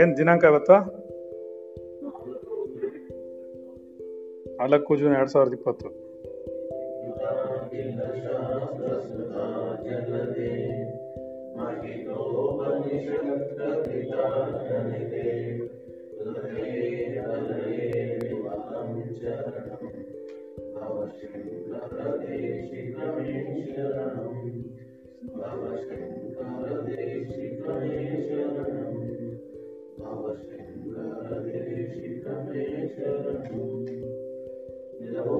ಏನ್ ದಿನಾಂಕ ಇವತ್ತು? ನಾಲ್ಕು ಜೂನ್ ಎರಡ್ ಸಾವಿರದ ಇಪ್ಪತ್ತು.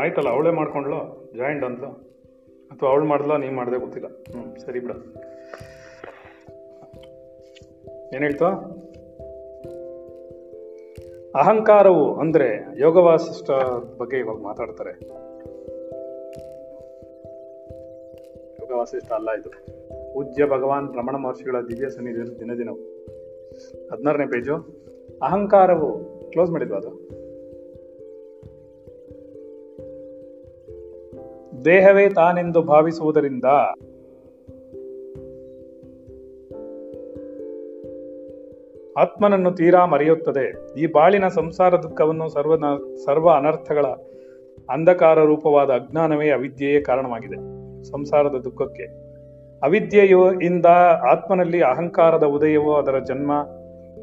ಆಯ್ತಲ್ಲ, ಅವಳೇ ಮಾಡ್ಕೊಂಡ್ಲು ಜಾಯಿಂಟ್ ಅಂದ್ಲು ಅಥವಾ ಅವಳು ಮಾಡ್ಲಾ ನೀ ಮಾಡ್ದೆ ಗೊತ್ತಿಲ್ಲ. ಹ್ಮ್, ಸರಿ ಬಿಡ. ಏನ್ ಹೇಳ್ತು? ಅಹಂಕಾರವು ಅಂದ್ರೆ ಯೋಗವಾಸಿಷ್ಠ ಬಗ್ಗೆ ಇವಾಗ ಮಾತಾಡ್ತಾರೆ. ಯೋಗವಾಸಿಷ್ಠ ಅಲ್ಲ ಇದು. ಪೂಜ್ಯ ಭಗವಾನ್ ರಮಣ ಮಹರ್ಷಿಗಳ ದಿವ್ಯ ಸನ್ನಿಧಿ ದಿನ ದಿನವು ಹದಿನಾರನೇ ಪೇಜು. ಅಹಂಕಾರವು ಕ್ಲೋಸ್ ಮಾಡಿದ್ವಾ ಅದು? ದೇಹವೇ ತಾನೆಂದು ಭಾವಿಸುವುದರಿಂದ ಆತ್ಮನನ್ನು ತೀರಾ ಮರೆಯುತ್ತದೆ. ಈ ಬಾಳಿನ ಸಂಸಾರ ದುಃಖವನ್ನು ಸರ್ವ ಸರ್ವ ಅನರ್ಥಗಳ ಅಂಧಕಾರ ರೂಪವಾದ ಅಜ್ಞಾನವೇ ಅವಿದ್ಯೆಯೇ ಕಾರಣವಾಗಿದೆ. ಸಂಸಾರದ ದುಃಖಕ್ಕೆ. ಅವಿದ್ಯೆಯು ಇಂದ ಆತ್ಮನಲ್ಲಿ ಅಹಂಕಾರದ ಉದಯವು ಅದರ ಜನ್ಮ,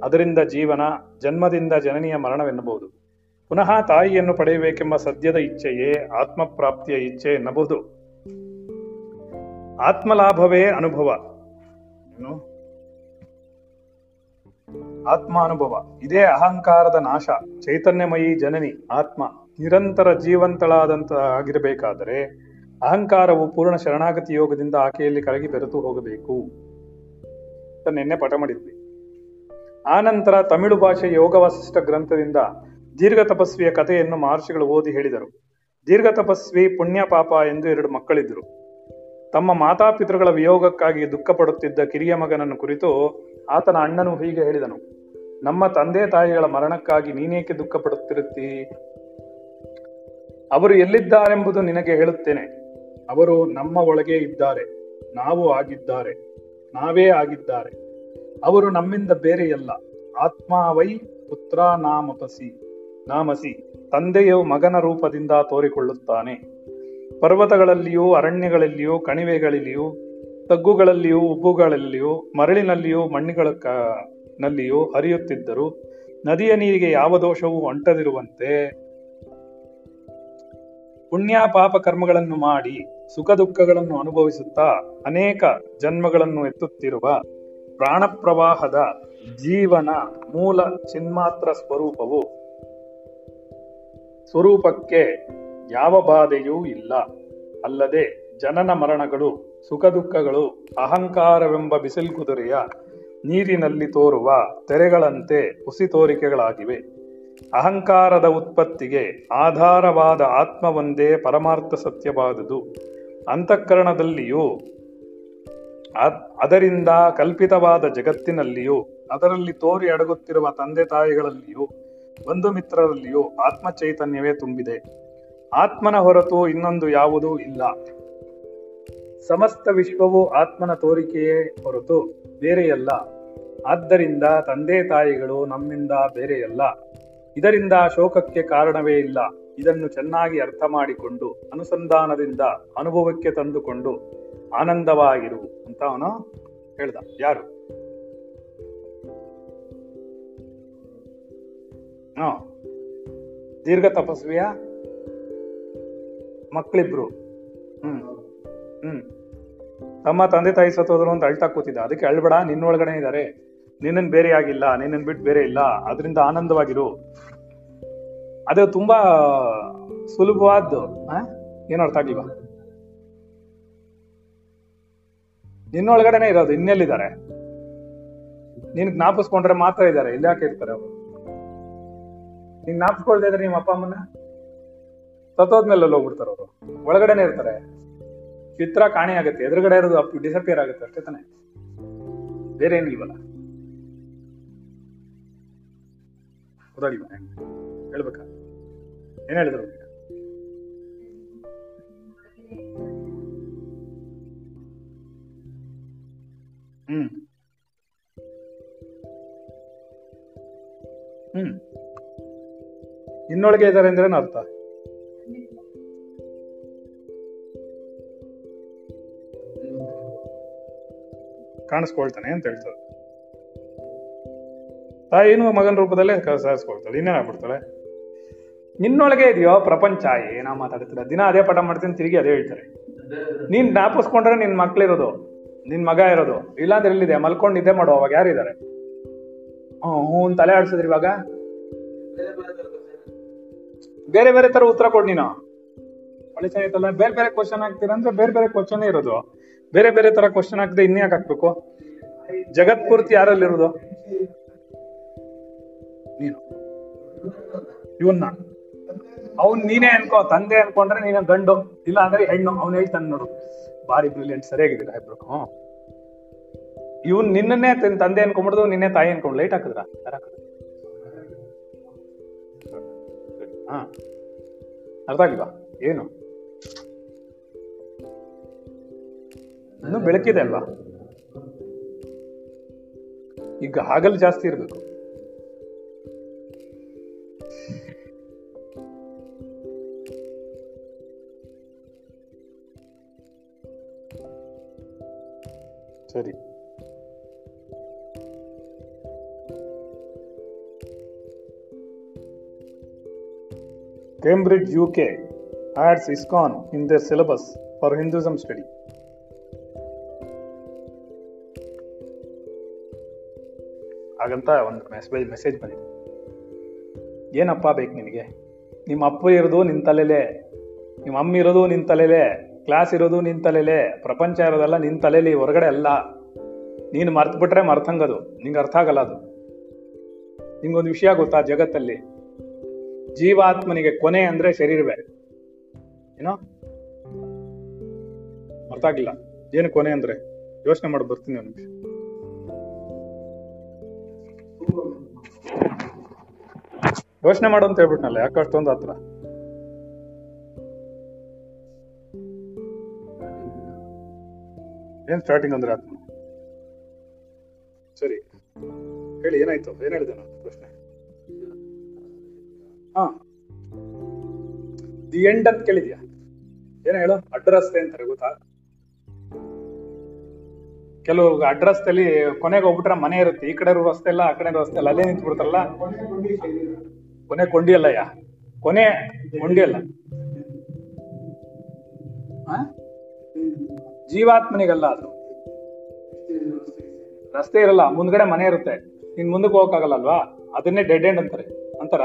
ಅದರಿಂದ ಜೀವನ, ಜನ್ಮದಿಂದ ಜನನಿಯ ಮರಣವೆನ್ನಬಹುದು. ಪುನಃ ತಾಯಿಯನ್ನು ಪಡೆಯಬೇಕೆಂಬ ಸದ್ಯದ ಇಚ್ಛೆಯೇ ಆತ್ಮಪ್ರಾಪ್ತಿಯ ಇಚ್ಛೆ ಎನ್ನಬಹುದು. ಆತ್ಮಲಾಭವೇ ಅನುಭವ. ಏನು? ಆತ್ಮ ಅನುಭವ ಇದೇ ಅಹಂಕಾರದ ನಾಶ. ಚೈತನ್ಯಮಯಿ ಜನನಿ, ಆತ್ಮ. ನಿರಂತರ ಜೀವಂತಳಾದಂತ ಆಗಿರಬೇಕಾದರೆ ಅಹಂಕಾರವು ಪೂರ್ಣ ಶರಣಾಗತಿ ಯೋಗದಿಂದ ಆಕೆಯಲ್ಲಿ ಕರಗಿ ಬೆರೆತು ಹೋಗಬೇಕು. ನಿನ್ನೆ ಪಠ ಮಾಡಿದ್ವಿ. ಆನಂತರ ತಮಿಳು ಭಾಷೆ ಯೋಗ ವಸಿಷ್ಠ ಗ್ರಂಥದಿಂದ ದೀರ್ಘ ತಪಸ್ವಿಯ ಕಥೆಯನ್ನು ಮಹರ್ಷಿಗಳು ಓದಿ ಹೇಳಿದರು. ದೀರ್ಘ ತಪಸ್ವಿ ಪುಣ್ಯ ಪಾಪ ಎಂದು ಎರಡು ಮಕ್ಕಳಿದ್ದರು. ತಮ್ಮ ಮಾತಾಪಿತೃಗಳ ವಿಯೋಗಕ್ಕಾಗಿ ದುಃಖ ಪಡುತ್ತಿದ್ದ ಕಿರಿಯ ಮಗನನ್ನು ಕುರಿತು ಆತನ ಅಣ್ಣನು ಹೀಗೆ ಹೇಳಿದನು. ನಮ್ಮ ತಂದೆ ತಾಯಿಗಳ ಮರಣಕ್ಕಾಗಿ ನೀನೇಕೆ ದುಃಖ ಪಡುತ್ತಿರುತ್ತಿ ಅವರು ಎಲ್ಲಿದ್ದಾರೆಂಬುದು ನಿನಗೆ ಹೇಳುತ್ತೇನೆ. ಅವರು ನಮ್ಮ ಒಳಗೆ ಇದ್ದಾರೆ. ನಾವು ಆಗಿದ್ದಾರೆ. ನಾವೇ ಆಗಿದ್ದಾರೆ. ಅವರು ನಮ್ಮಿಂದ ಬೇರೆಯಲ್ಲ. ಆತ್ಮ ವೈ ಪುತ್ರ ನಾಮಪಸಿ. ನಾಮಸಿ, ತಂದೆಯು ಮಗನ ರೂಪದಿಂದ ತೋರಿಕೊಳ್ಳುತ್ತಾನೆ. ಪರ್ವತಗಳಲ್ಲಿಯೂ, ಅರಣ್ಯಗಳಲ್ಲಿಯೂ, ಕಣಿವೆಗಳಲ್ಲಿಯೂ, ತಗ್ಗುಗಳಲ್ಲಿಯೂ, ಉಬ್ಬುಗಳಲ್ಲಿಯೂ, ಮರಳಿನಲ್ಲಿಯೂ ಮಣ್ಣುಗಳ ನಲ್ಲಿಯೂ ಹರಿಯುತ್ತಿದ್ದರು ನದಿಯ ನೀರಿಗೆ ಯಾವ ದೋಷವೂ ಅಂಟದಿರುವಂತೆ ಪುಣ್ಯ ಪಾಪ ಕರ್ಮಗಳನ್ನು ಮಾಡಿ ಸುಖ ದುಃಖಗಳನ್ನು ಅನುಭವಿಸುತ್ತಾ ಅನೇಕ ಜನ್ಮಗಳನ್ನು ಎತ್ತುತ್ತಿರುವ ಪ್ರಾಣಪ್ರವಾಹದ ಜೀವನ ಮೂಲ ಚಿನ್ಮಾತ್ರ ಸ್ವರೂಪವು ಸ್ವರೂಪಕ್ಕೆ ಯಾವ ಬಾಧೆಯೂ ಇಲ್ಲ. ಅಲ್ಲದೆ ಜನನ ಮರಣಗಳು ಸುಖ ದುಃಖಗಳು ಅಹಂಕಾರವೆಂಬ ಬಿಸಿಲು ಕುದುರೆಯ ನೀರಿನಲ್ಲಿ ತೋರುವ ತೆರೆಗಳಂತೆ ಹುಸಿ ತೋರಿಕೆಗಳಾಗಿವೆ. ಅಹಂಕಾರದ ಉತ್ಪತ್ತಿಗೆ ಆಧಾರವಾದ ಆತ್ಮವೊಂದೇ ಪರಮಾರ್ಥ ಸತ್ಯವಾದುದು. ಅಂತಃಕರಣದಲ್ಲಿಯೂ, ಅದ್- ಅದರಿಂದ ಕಲ್ಪಿತವಾದ ಜಗತ್ತಿನಲ್ಲಿಯೂ, ಅದರಲ್ಲಿ ತೋರಿ ಅಡಗುತ್ತಿರುವ ತಂದೆ ತಾಯಿಗಳಲ್ಲಿಯೂ ಬಂಧು ಮಿತ್ರರಲ್ಲಿಯೂ ಆತ್ಮ ಚೈತನ್ಯವೇ ತುಂಬಿದೆ. ಆತ್ಮನ ಹೊರತು ಇನ್ನೊಂದು ಯಾವುದೂ ಇಲ್ಲ. ಸಮಸ್ತ ವಿಶ್ವವು ಆತ್ಮನ ತೋರಿಕೆಯೇ ಹೊರತು ಬೇರೆಯಲ್ಲ. ಆದ್ದರಿಂದ ತಂದೆ ತಾಯಿಗಳು ನಮ್ಮಿಂದ ಬೇರೆಯಲ್ಲ. ಇದರಿಂದ ಶೋಕಕ್ಕೆ ಕಾರಣವೇ ಇಲ್ಲ. ಇದನ್ನು ಚೆನ್ನಾಗಿ ಅರ್ಥ ಮಾಡಿಕೊಂಡು, ಅನುಸಂಧಾನದಿಂದ ಅನುಭವಕ್ಕೆ ತಂದುಕೊಂಡು ಆನಂದವಾಗಿರು ಅಂತ ಅವನು ಹೇಳ್ದ. ಯಾರು? ಹ. ದೀರ್ಘ ತಪಸ್ವಿಯ ಮಕ್ಕಳಿಬ್ರು ಹ್ಮ್. ಹ್ಮ್. ತಮ್ಮ ತಂದೆ ತಾಯಿ ಸತ್ತೋದ್ರು ಅಂತ ಅಳ್ತಾ ಕೂತಿದ್ದ. ಅದಕ್ಕೆ ಅಳ್ಬೇಡ, ನಿನ್ನೊಳಗಡೆ ಇದ್ದಾರೆ ನಿನ್ನನ್ ಬೇರೆ ಆಗಿಲ್ಲ, ನಿನ್ನನ್ ಬಿಟ್ಟು ಬೇರೆ ಇಲ್ಲ. ಅದರಿಂದ ಆನಂದವಾಗಿರು. ಅದು ತುಂಬಾ ಸುಲಭವಾದ್ದು? ಏನು ಅರ್ಥ ಆಗಿಲ್ವಾ ನಿನ್ನೊಳಗಡೆನೆ ಇರೋದು, ಇನ್ನೆಲ್ಲಿದ್ದಾರೆ? ನೀನ್ ಜ್ಞಾಪಿಸ್ಕೊಂಡ್ರೆ ಮಾತ್ರ ಇದ್ದಾರೆ ಇಲ್ಲಾಕೆ ಇರ್ತಾರೆ ಅವರು? ನೀನ್ ನಾಪ್ಸ್ಕೊಳ್ತಾ ಇದ್ರೆ ನಿಮ್ಮ ಅಪ್ಪ ಅಮ್ಮನ ಸತ್ತೋದ್ಮೇಲೆ ಅಲ್ಲಿ ಹೋಗ್ಬಿಡ್ತಾರ ಅವರು. ಒಳಗಡೆನೆ ಇರ್ತಾರೆ. ಚಿತ್ರ ಕಾಣೆ ಆಗುತ್ತೆ. ಎದುರುಗಡೆ ಇರೋದು ಅಪ್ಪ ಡಿಸಪಿಯರ್ ಆಗುತ್ತೆ ಅಷ್ಟೇ ತಾನೆ. ಬೇರೆ ಏನಿಲ್ವಲ್ಲ ಗೊತ್ತಾಗಿಲ್ವಾ ಹೇಳ್ಬೇಕಾ? ಏನ್ ಹೇಳಿದ್ರು? ಹ್ಮ್. ಹ್ಮ್. ಇನ್ನೊಳಗೆ ಇದ್ದಾರೆ ಅಂದ್ರೆ ಅರ್ಥ? ಕಾಣಿಸ್ಕೊಳ್ತಾನೆ ಅಂತ ಹೇಳ್ತಾರೆ. ಏನು ಮಗನ ರೂಪದಲ್ಲೇ ಸಾರಿಸ್ಕೊಳ್ತಾಳೆ, ಇನ್ನೇನ ಇನ್ನೇನಾಗ್ಬಿಡ್ತಾಳೆ ನಿನ್ನೊಳಗೆ ಇದೆಯೋ ಪ್ರಪಂಚ, ಏನಾ ಮಾತಾಡ್ತೀರ? ದಿನ ಅದೇ ಪಾಠ ಮಾಡ್ತೀನಿ, ತಿರುಗಿ ಅದೇ ಹೇಳ್ತಾರೆ. ನೀನ್ ಜ್ಞಾಪಿಸ್ಕೊಂಡ್ರೆ ನಿನ್ ಮಕ್ಳಿರೋದು, ನಿನ್ ಮಗ ಇರೋದು, ಇಲ್ಲಾಂದ್ರೆ ಎಲ್ಲಿದೆ? ಮಲ್ಕೊಂಡು ನಿದ್ದೆ ಮಾಡುವ ಅವಾಗ ಯಾರಿದ್ದಾರೆ? ಹ್ಞೂ ತಲೆ ಆಡ್ಸಿದ್ರಿ ಇವಾಗ? ಬೇರೆ ಬೇರೆ ತರ ಉತ್ತರ ಕೊಡ್ ನೀನು. ಒಳ್ಳೆ ಚೆನ್ನಾಗಿತ್ತಲ್ಲ ಬೇರೆ ಬೇರೆ ಕ್ವಶನ್ ಹಾಕ್ತೀರ ಅಂದ್ರೆ ಬೇರೆ ಬೇರೆ ಕ್ವಶನ್ ಇರೋದು. ಬೇರೆ ಬೇರೆ ತರ ಕ್ವಶನ್ ಹಾಕದೆ ಯಾಕೆ ಹಾಕ್ಬೇಕು? ಜಗತ್ ಪೂರ್ತಿ ಯಾರಲ್ಲಿರೋದು ನೀನು. ಇವನ್ನ. ಅವ್ನ್ ನೀನೇ ಅನ್ಕೋ, ತಂದೆ ಅನ್ಕೊಂಡ್ರೆ ನೀನು ಗಂಡು, ಇಲ್ಲ ಅಂದ್ರೆ ಹೆಣ್ಣು, ಅವ್ನು ಹೇಳ್ತಾನೆ ನೋಡು. ಬಾರಿ ಬ್ರಿಲಿಯಂಟ್ ಸರಿಯಾಗಿದ್ದೀರಾ ಇಬ್ರು ಹ್ಮ್. ಇವ್ನ್ ನಿನ್ನನ್ನೇ ತಂದೆ ಅನ್ಕೊಂಡ್ಬಿಡ್ದು, ನಿನ್ನೆ ತಾಯಿ ಅನ್ಕೊಂಡ್ ಲೈಟ್ ಹಾಕಿದ್ರ? ಯಾರು ಹಾಕಿದ್ರು? ಹಾ ಅರ್ಥ ಆಗಿಲ್ವಾ ಏನು? ಇನ್ನು ಬೆಳಕಿದೆ ಅಲ್ವಾ? ಈಗ ಹಾಗಲ್ ಜಾಸ್ತಿ ಇರಬೇಕು. ಸರಿ. Cambridge, UK adds ISKCON in their syllabus for Hinduism study. ಹಾಗಂತ ಒಂದು ಮೆಸೇಜ್ ಮೆಸೇಜ್ ಬಂದಿದೆ. ಏನಪ್ಪ ಬೇಕು ನಿನಗೆ? ನಿಮ್ಮ ಅಪ್ಪ ಇರೋದು ನಿನ್ನ ತಲೆಲೇ ನಿಮ್ಮ ಅಮ್ಮ ಇರೋದು ನಿನ್ನ ತಲೆಲೇ ಕ್ಲಾಸ್ ಇರೋದು ನಿನ್ನ ತಲೆಲೇ ಪ್ರಪಂಚ ಇರೋದೆಲ್ಲ ನಿನ್ನ ತಲೆಲಿ ಹೊರಗಡೆ ಅಲ್ಲ ನೀನು ಮರ್ತು ಬಿಟ್ರೆ ಮರ್ತಂಗದು ನಿಂಗೆ ಅರ್ಥ ಆಗಲ್ಲ ಅದು. ನಿಂಗೊಂದು ವಿಷಯ ಗೊತ್ತಾ ಜಗತ್ತಲ್ಲಿ? ಜೀವಾತ್ಮನಿಗೆ ಕೊನೆ ಅಂದ್ರೆ ಶರೀರವೇ. ಏನೋ? ಅರ್ಥ ಆಗಿಲ್ಲ ಏನು ಕೊನೆ ಅಂದ್ರೆ? ಯೋಚನೆ ಮಾಡಿ, ಬರ್ತೀನಿ ಒಂದು ಯೋಚನೆ ಮಾಡು ಅಂತ ಹೇಳ್ಬಿಟ್ನಲ್ಲ, ಯಾಕೆ ಅಷ್ಟೊಂದು ಹತ್ರ. ಏನ್ ಸ್ಟಾರ್ಟಿಂಗ್ ಅಂದ್ರೆ ಆತ್ಮ? ಸರಿ. ಹೇಳಿ, ಏನಾಯ್ತು? ಏನ್ ಹೇಳಿದೆ ನಾನು ಪ್ರಶ್ನೆ? ದಿ ಎಂಡ್ ಅಂತ ಕೇಳಿದ್ಯಾ? ಏನ ಹೇಳು ಅಡ್ರಸ್ತೆ ಅಂತಾರೆ ಗೊತ್ತಾ? ಕೆಲವು ಅಡ್ರಸ್ತಲ್ಲಿ ಕೊನೆಗೆ ಹೋಗ್ಬಿಟ್ರೆ ಮನೆ ಇರುತ್ತೆ, ಈ ಕಡೆ ರಸ್ತೆ ಇಲ್ಲ, ಆ ಕಡೆ ರಸ್ತೆ ಇಲ್ಲ, ಅಲ್ಲೇ ನಿಂತು ಬಿಡ್ತಾರಲ್ಲ ಕೊನೆ ಕೊಂಡಿ ಅಲ್ಲ ಯಾ ಕೊನೆ ಕೊಂಡಿ ಅಲ್ಲ? ಜೀವಾತ್ಮನಿಗಲ್ಲ ಅದು. ರಸ್ತೆ ಇರಲ್ಲ, ಮುಂದ್ಗಡೆ ಮನೆ ಇರುತ್ತೆ. ನೀನ್ ಮುಂದಕ್ಕೆ ಹೋಗಕ್ಕಾಗಲ್ಲ ಅಲ್ವಾ? ಅದನ್ನೇ ಡೆಡ್ ಎಂಡ್ ಅಂತಾರೆ. ಅಂತಾರ?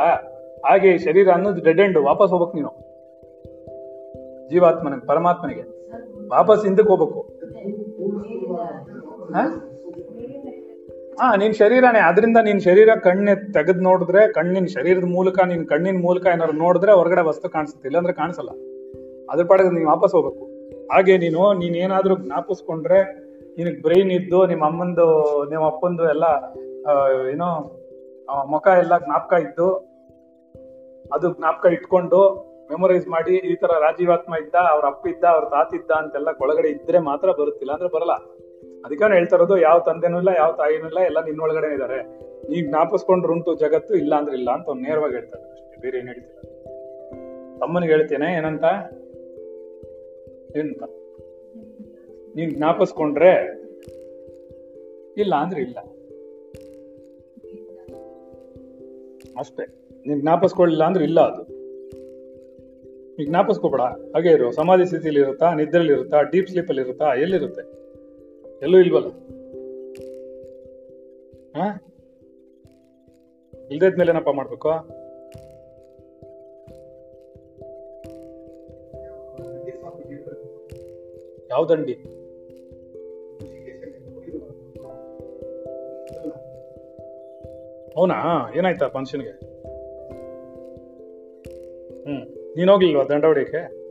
ಹಾಗೆ ಈ ಶರೀರ ಅನ್ನೋದು ಡೆಡ್ ಎಂಡ್ ವಾಪಸ್ ಹೋಗ್ಬೇಕು ನೀನು. ಜೀವಾತ್ಮನಿಗೆ ಪರಮಾತ್ಮನಿಗೆ. ವಾಪಸ್ ಹಿಂದಕ್ಕೆ ಹೋಗ್ಬೇಕು. ಹಾ? ನಿನ್ ಶರೀರನೇ. ಅದರಿಂದ ನಿನ್ ಶರೀರ ಕಣ್ಣೆ ತೆಗೆದ್ ನೋಡಿದ್ರೆ, ಕಣ್ಣಿನ ಶರೀರದ ಮೂಲಕ, ನಿನ್ ಕಣ್ಣಿನ ಮೂಲಕ ಏನಾದ್ರು ನೋಡಿದ್ರೆ ಹೊರಗಡೆ ವಸ್ತು ಕಾಣಿಸುತ್ತೆ. ಇಲ್ಲಾಂದ್ರೆ ಕಾಣಿಸಲ್ಲ. ಅದ್ರ ಪಾಡಿಗೆ ನೀನ್ ವಾಪಸ್ ಹೋಗ್ಬೇಕು. ಹಾಗೆ ನೀನು, ನೀನ್ ಏನಾದ್ರೂ ಜ್ಞಾಪಿಸ್ಕೊಂಡ್ರೆ, ನಿನಗ್ ಬ್ರೈನ್ ಇದ್ದು, ನಿಮ್ಮ ಅಮ್ಮಂದು, ನಿಮ್ಮ ಅಪ್ಪಂದು ಎಲ್ಲ ಏನೋ ಮುಖ ಎಲ್ಲ ಜ್ಞಾಪಕ ಇದ್ದು ಅದು ಜ್ಞಾಪಕ ಇಟ್ಕೊಂಡು ಮೆಮೊರೈಸ್ ಮಾಡಿ ಈ ತರ ರಾಜೀವಾತ್ಮ ಇದ್ದ, ಅವ್ರ ಅಪ್ಪ ಇದ್ದ, ಅವ್ರ ತಾತ ಇದ್ದ ಅಂತೆಲ್ಲ ಒಳಗಡೆ ಇದ್ರೆ ಮಾತ್ರ ಬರುತ್ತಿಲ್ಲ ಅಂದ್ರೆ ಬರಲ್ಲ. ಅದಕ್ಕೆ ಹೇಳ್ತಾ ಇರೋದು, ಯಾವ ತಂದೆನೂ ಇಲ್ಲ, ಯಾವ ತಾಯಿನೂ ಇಲ್ಲ ಎಲ್ಲ ನಿನ್ನೊಳಗಡೆ ಇದ್ದಾರೆ ನೀವ್ ಜ್ಞಾಪಿಸ್ಕೊಂಡ್ರುಂಟು ಜಗತ್ತು ಇಲ್ಲ ಅಂದ್ರೆ ಇಲ್ಲ ಅಂತ ಅವ್ನು ನೇರವಾಗಿ ಹೇಳ್ತಾರೆ ಅಷ್ಟೇ, ಬೇರೆ ಏನ್ ಹೇಳ್ತಿಲ್ಲ. ತಮ್ಮನಿಗೆ ಹೇಳ್ತೇನೆ, ಏನಂತ? ಏನಂತ? ನೀನ್ ಜ್ಞಾಪಿಸ್ಕೊಂಡ್ರೆ ಇಲ್ಲ ಅಂದ್ರೆ ಇಲ್ಲ. ಅಷ್ಟೇ. ನೀನ್ ಜ್ಞಾಪಿಸ್ಕೊಳ್ಳಿಲ್ಲ ಅಂದ್ರೆ ಇಲ್ಲ ಅದು. ಈಗ ಜ್ಞಾಪಿಸ್ಕೋಬೇಡ. ಹಾಗೆ ಇರು. ಸಮಾಧಿ ಸ್ಥಿತಿಯಲ್ಲಿ ಇರುತ್ತಾ ನಿದ್ರೆಯಲ್ಲಿ ಇರುತ್ತಾ ಡೀಪ್ ಸ್ಲೀಪ್ ಅಲ್ಲಿ ಇರುತ್ತಾ, ಎಲ್ಲಿರುತ್ತೆ? ಎಲ್ಲೂ ಇಲ್ವಲ್ಲ? ಹಾ? ಇಲ್ದಿದ್ಮೇಲೆ ಏನಪ್ಪ ಮಾಡ್ಬೇಕು? ಯಾವ್ದಂಡಿ ಅವನಾ? ಏನಾಯ್ತಾ ಫಂಕ್ಷನ್ಗೆ ನೀನ್ ಹೋಗ್ಲಿಲ್ವಾ ದಂಡ ಹೊಡಿಯಕ್ಕೆ?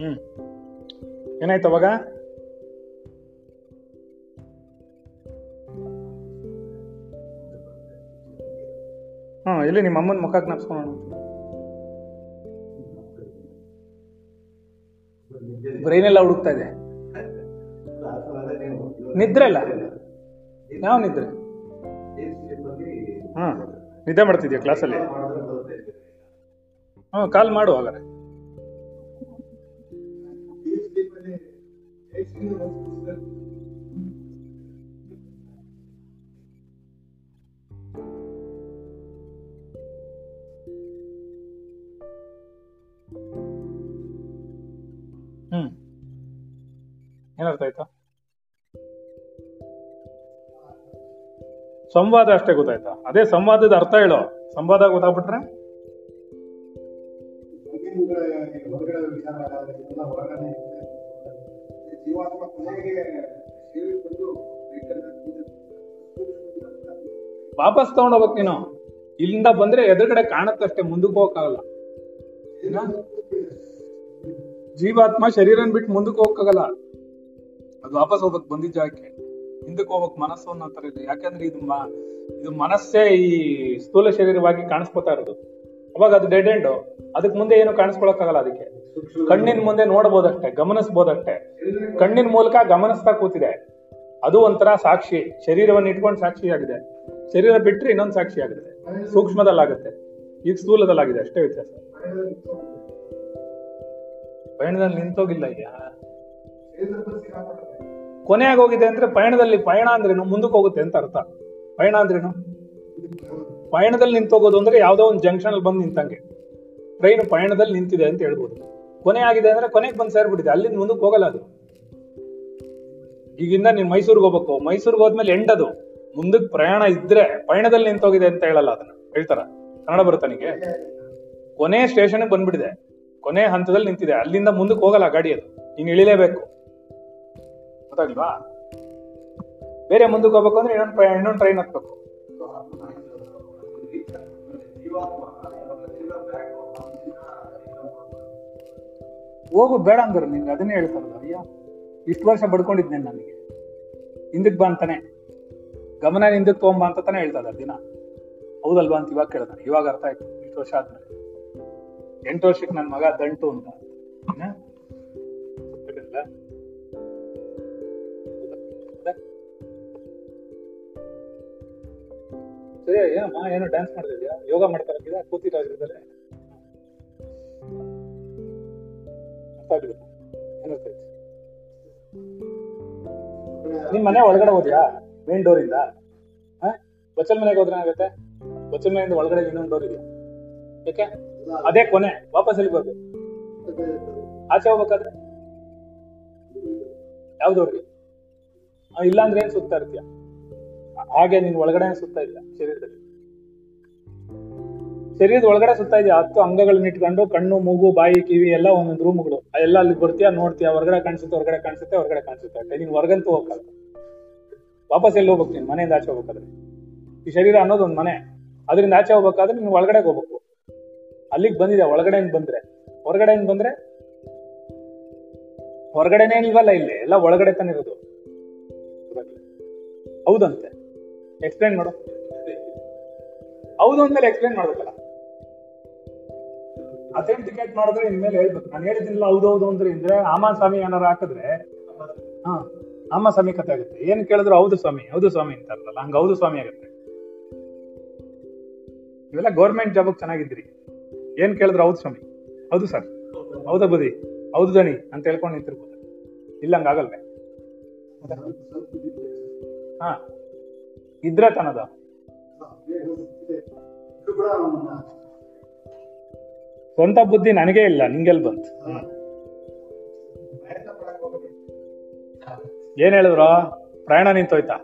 ಹ್ಮ್. ಏನಾಯ್ತು ಅವಾಗ? ಹಾ ಇಲ್ಲಿ ನಿಮ್ಮ ಅಮ್ಮನ ಮುಖ ಜ್ಞಾಪಿಸ್ಕೊಳ್ಳೋಣ ಬ್ರೈನ್ ಎಲ್ಲ ಹುಡುಕ್ತಾ ಇದೆ. ನಿದ್ರೆ ಅಲ್ಲ? ಯಾವ ನಿದ್ರೆ? ಹಾ ನಿದ್ದೆ ಮಾಡ್ತಿದ್ಯಾ ಕ್ಲಾಸಲ್ಲಿ ಹಾ ಕಾಲ್ ಮಾಡು ಹಾಗಾದ್ರೆ. ಸಂವಾದ ಅಷ್ಟೇ ಗೊತ್ತಾಯ್ತಾ? ಅದೇ ಸಂವಾದದ ಅರ್ಥ ಹೇಳೋ. ಸಂವಾದ ಗೊತ್ತಾಗ್ಬಿಟ್ರೆ? ವಾಪಸ್ ತಗೊಂಡೋಗ್ಬೇಕು ನೀನು. ಇಲ್ಲಿಂದ ಬಂದ್ರೆ ಎದುರುಗಡೆ ಕಾಣತ್ತಷ್ಟೆ, ಮುಂದಕ್ಕೆ ಹೋಗಕ್ಕಾಗಲ್ಲ? ಜೀವಾತ್ಮ ಶರೀರನ್ ಬಿಟ್ಟು ಮುಂದಕ್ಕೆ ಹೋಗಕ್ಕಾಗಲ್ಲ. ಅದು ವಾಪಸ್ ಹೋಗ್ಬೇಕು, ಬಂದಿದ್ದ ಹಿಂದಕ್ಕೆ ಹೋಗ್ಬೇಕು ಮನಸ್ಸು ಅನ್ನೋ ತರ ಇದೆ. ಯಾಕಂದ್ರೆ ಇದು ಇದು ಮನಸ್ಸೇ ಈ ಸ್ಥೂಲ ಶರೀರವಾಗಿ ಕಾಣಿಸ್ಕೊತಾ ಇರೋದು. ಅವಾಗ ಅದು ಡೆಡ್ ಎಂಡ್ ಅದಕ್ಕೆ ಮುಂದೆ ಏನು ಕಾಣಿಸ್ಕೊಳಕ್ಕಾಗಲ್ಲ ಅದಕ್ಕೆ. ಕಣ್ಣಿನ ಮುಂದೆ ನೋಡ್ಬೋದಷ್ಟೇ, ಗಮನಿಸ್ಬೋದಷ್ಟೇ. ಕಣ್ಣಿನ ಮೂಲಕ ಗಮನಿಸ್ತಾ ಕೂತಿದೆ. ಅದು ಒಂಥರ ಸಾಕ್ಷಿ, ಶರೀರವನ್ನು ಇಟ್ಕೊಂಡು ಸಾಕ್ಷಿಯಾಗಿದೆ. ಶರೀರ ಬಿಟ್ಟರೆ ಇನ್ನೊಂದು ಸಾಕ್ಷಿ ಆಗುತ್ತೆ ಸೂಕ್ಷ್ಮದಲ್ಲಾಗುತ್ತೆ. ಈಗ ಸ್ಥೂಲದಲ್ಲಾಗಿದೆ, ಅಷ್ಟೇ ವ್ಯತ್ಯಾಸ. ಪಯಣದಲ್ಲಿ ನಿಂತೋಗಿಲ್ಲ ಈಗ. ಕೊನೆ ಆಗೋಗಿದೆ ಅಂದ್ರೆ ಪಯಣದಲ್ಲಿ ಪಯಣ ಅಂದ್ರೇನು ಮುಂದಕ್ಕೆ ಹೋಗುತ್ತೆ ಅಂತ ಅರ್ಥ. ಪಯಣ ಅಂದ್ರೇನು ಪಯಣದಲ್ಲಿ ನಿಂತೋಗೋದು ಅಂದ್ರೆ ಯಾವ್ದೋ ಒಂದು ಜಂಕ್ಷನ್ ಅಲ್ಲಿ ಬಂದು ನಿಂತಂಗೆ. ಟ್ರೈನ್ ಪಯಣದಲ್ಲಿ ನಿಂತಿದೆ ಅಂತ ಹೇಳ್ಬೋದು. ಕೊನೆ ಆಗಿದೆ ಅಂದ್ರೆ ಕೊನೆಗೆ ಬಂದು ಸೇರ್ಬಿಟ್ಟಿದೆ. ಅಲ್ಲಿಂದ ಮುಂದಕ್ಕೆ ಹೋಗಲ್ಲ ಅದು. ಈಗಿಂದ ನೀನ್ ಮೈಸೂರಿಗೆ ಹೋಗ್ಬೇಕು. ಮೈಸೂರಿಗೆ ಹೋದ್ಮೇಲೆ ಎಂಡ್ ಅದು ಮುಂದಕ್ಕೆ ಪ್ರಯಾಣ ಇದ್ರೆ ಪಯಣದಲ್ಲಿ ನಿಂತೋಗಿದೆ ಅಂತ ಹೇಳಲ್ಲ ಅದನ್ನ. ಹೇಳ್ತಾರ? ಕನ್ನಡ ಬರುತ್ತಾ ನಿಂಗೆ? ಕೊನೆ ಸ್ಟೇಷನ್ ಬಂದ್ಬಿಟ್ಟಿದೆ. ಕೊನೆ ಹಂತದಲ್ಲಿ ನಿಂತಿದೆ. ಅಲ್ಲಿಂದ ಮುಂದಕ್ಕೆ ಹೋಗಲ್ಲ ಗಾಡಿ ಅದು. ನೀನ್ ಇಳಿಲೇಬೇಕು. ಗೊತ್ತಾಗ್ಲ್ವಾ ಬೇರೆ ಮುಂದಕ್ಕೆ ಹೋಗ್ಬೇಕು ಅಂದ್ರೆ ಇನ್ನೊಂದು ಇನ್ನೊಂದು ಟ್ರೈನ್ ಹತ್ಬೇಕು ಹೋಗು ಬೇಡ ಅಂದರು ನಿನ್ಗೆ ಅದನ್ನೇ ಹೇಳ್ತಾರಲ್ಲ, ಅಯ್ಯೋ, ಇಷ್ಟು ವರ್ಷ ಬಡ್ಕೊಂಡಿದ್ದೆ ನನಗೆ. ಹಿಂದಕ್ಕೆ ಬಾ ಅಂತಾನೆ. ಗಮನ ಹಿಂದಕ್ಕೆ ತೊಗೊಂಬ ಅಂತ ತಾನೇ ಹೇಳ್ತಾರೆ ದಿನ. ಹೌದಲ್ವಾ ಅಂತ ಇವಾಗ ಕೇಳ್ತಾನೆ ಇವಾಗ ಅರ್ಥ ಆಯ್ತು, ಇಷ್ಟು ವರ್ಷ ಆದ್ಮೇಲೆ. ಎಂಟು ವರ್ಷಕ್ಕೆ ನನ್ನ ಮಗ ದಂಟು ಅಂತ. ಸರಿ ಏನಮ್ಮ, ಏನು ಡ್ಯಾನ್ಸ್ ಮಾಡ್ತಿದ್ಯಾ? ಯೋಗ ಮಾಡ್ತಾರ ಕೂತಿರೋದ್ರಲ್ಲೇ ಅರ್ಥ ಆಗಿಲ್ಲ ಏನರ್ಥ ಆಯ್ತು ನಿಮ್ ಮನೆ ಒಳಗಡೆ ಹೋದ್ಯಾ? ಮೇನ್ ಡೋರ್ ಇಂದ? ಬಚ್ಚಲ್ ಮನೆಗೆ ಹೋದ್ರೆ ಏನಾಗುತ್ತೆ? ಬಚ್ಚಲ್ ಮನೆಯಿಂದ ಒಳಗಡೆ ಇನ್ನೊಂದು ಡೋರ್ ಇದೆಯಾ ಯಾಕೆ? ಅದೇ ಕೊನೆ. ವಾಪಸ್ ಎಲ್ಲಿ ಬರ್ಬೇಕು? ಆಚೆ ಹೋಗ್ಬೇಕಾದ್ರೆ? ಯಾವ್ದು ಡೋರ್ಗೆ ಇಲ್ಲ ಅಂದ್ರೆ ಏನ್ ಸುತ್ತಾ ಇರ್ತೀಯ? ಹಾಗೆ ನೀನ್ ಒಳಗಡೆ ಸುತ್ತ ಇಲ್ಲ ಶರೀರದಲ್ಲಿ. ಶರೀರದ ಒಳಗಡೆ ಸುತ್ತ ಇದೆಯಾ ಹತ್ತು ಅಂಗಗಳನ್ನ ಇಟ್ಕೊಂಡು ಕಣ್ಣು, ಮೂಗು, ಬಾಯಿ, ಕಿವಿ ಎಲ್ಲ ಒಂದೊಂದು ರೂಮ್ಗಳು ಎಲ್ಲ ಅಲ್ಲಿ ಬರ್ತೀಯಾ? ನೋಡ್ತೀಯಾ? ಹೊರಗಡೆ ಕಾಣಿಸುತ್ತೆ ಹೊರಗಡೆ ಕಾಣಿಸುತ್ತೆ ಹೊರಗಡೆ ಕಾಣಿಸುತ್ತೆ? ಅಂತ ನೀನ್ ಹೊರಗಂತೂ ಹೋಗಲ್ಲ ವಾಪಸ್ ಎಲ್ಲಿ ಹೋಗ್ಬೇಕು ನೀನ್? ಮನೆಯಿಂದ ಆಚೆ ಹೋಗ್ಬೇಕಾದ್ರೆ. ಈ ಶರೀರ ಅನ್ನೋದು ಒಂದು ಮನೆ. ಅದರಿಂದ ಆಚೆ ಹೋಗ್ಬೇಕಾದ್ರೆ ನೀನ್ ಒಳಗಡೆ ಹೋಗ್ಬೇಕು. ಅಲ್ಲಿಗೆ ಬಂದಿದೆ ಒಳಗಡೆಯಿಂದ ಬಂದ್ರೆ. ಹೊರಗಡೆಯಿಂದ ಬಂದ್ರೆ ಹೊರಗಡೆನೇ ಇಲ್ವಲ್ಲ ಇಲ್ಲಿ. ಎಲ್ಲ ಒಳಗಡೆ ತಾನೇ ಇರೋದು. ಹೌದಂತೆ. ಎಕ್ಸ್ಪ್ಲೈನ್ ಮಾಡು. ಹೌದು ಅಂದ್ಮೇಲೆ ಎಕ್ಸ್ಪ್ಲೈನ್ ಮಾಡ್ಬೇಕಲ್ಲ. ಅಥೆಂಟಿಕೇಟ್ ಮಾಡಿದ್ರೆ ಇನ್ಮೇಲೆ ಹೇಳ್ಬೇಕು. ನಾನು ಹೇಳಿದಿಲ್ಲ ಹೌದು ಹೌದು ಅಂದ್ರೆ ಇದ್ರೆ ಆಮ ಸ್ವಾಮಿ ಏನಾರು ಹಾಕಿದ್ರೆ, ಹಾ, ಆಮ ಸ್ವಾಮಿ ಕತೆ ಆಗುತ್ತೆ. ಏನ್ ಕೇಳಿದ್ರು ಹೌದು ಸ್ವಾಮಿ ಹೌದು ಸ್ವಾಮಿ ಅಂತಾರಲ್ಲ, ಹಂಗ ಹೌದು ಸ್ವಾಮಿ ಆಗುತ್ತೆ. ಇವೆಲ್ಲ ಗೌರ್ಮೆಂಟ್ ಜಾಬ್ ಚೆನ್ನಾಗಿದ್ರಿ ಏನ್ ಕೇಳಿದ್ರು ಹೌದು ಸ್ವಾಮಿ. ಹೌದು ಸರ್ ಹೌದಾ ಬುದಿ ಹೌದು ದಣಿ ಅಂತ ಹೇಳ್ಕೊಂಡು ನಿಂತಿರ್ಬೋದು. ಇಲ್ಲ ಹಂಗಾಗಲ್ವೇ ಹಾ. ಇದ್ರೆ ತನದ ಸ್ವಂತ ಬುದ್ಧಿ ನನಗೆ ಇಲ್ಲ, ನಿಂಗೆಲ್ ಬಂತು. ಏನ್ ಹೇಳಿದ್ರು? ಪ್ರಯಾಣ ನಿಂತೋಯ್ತಾ?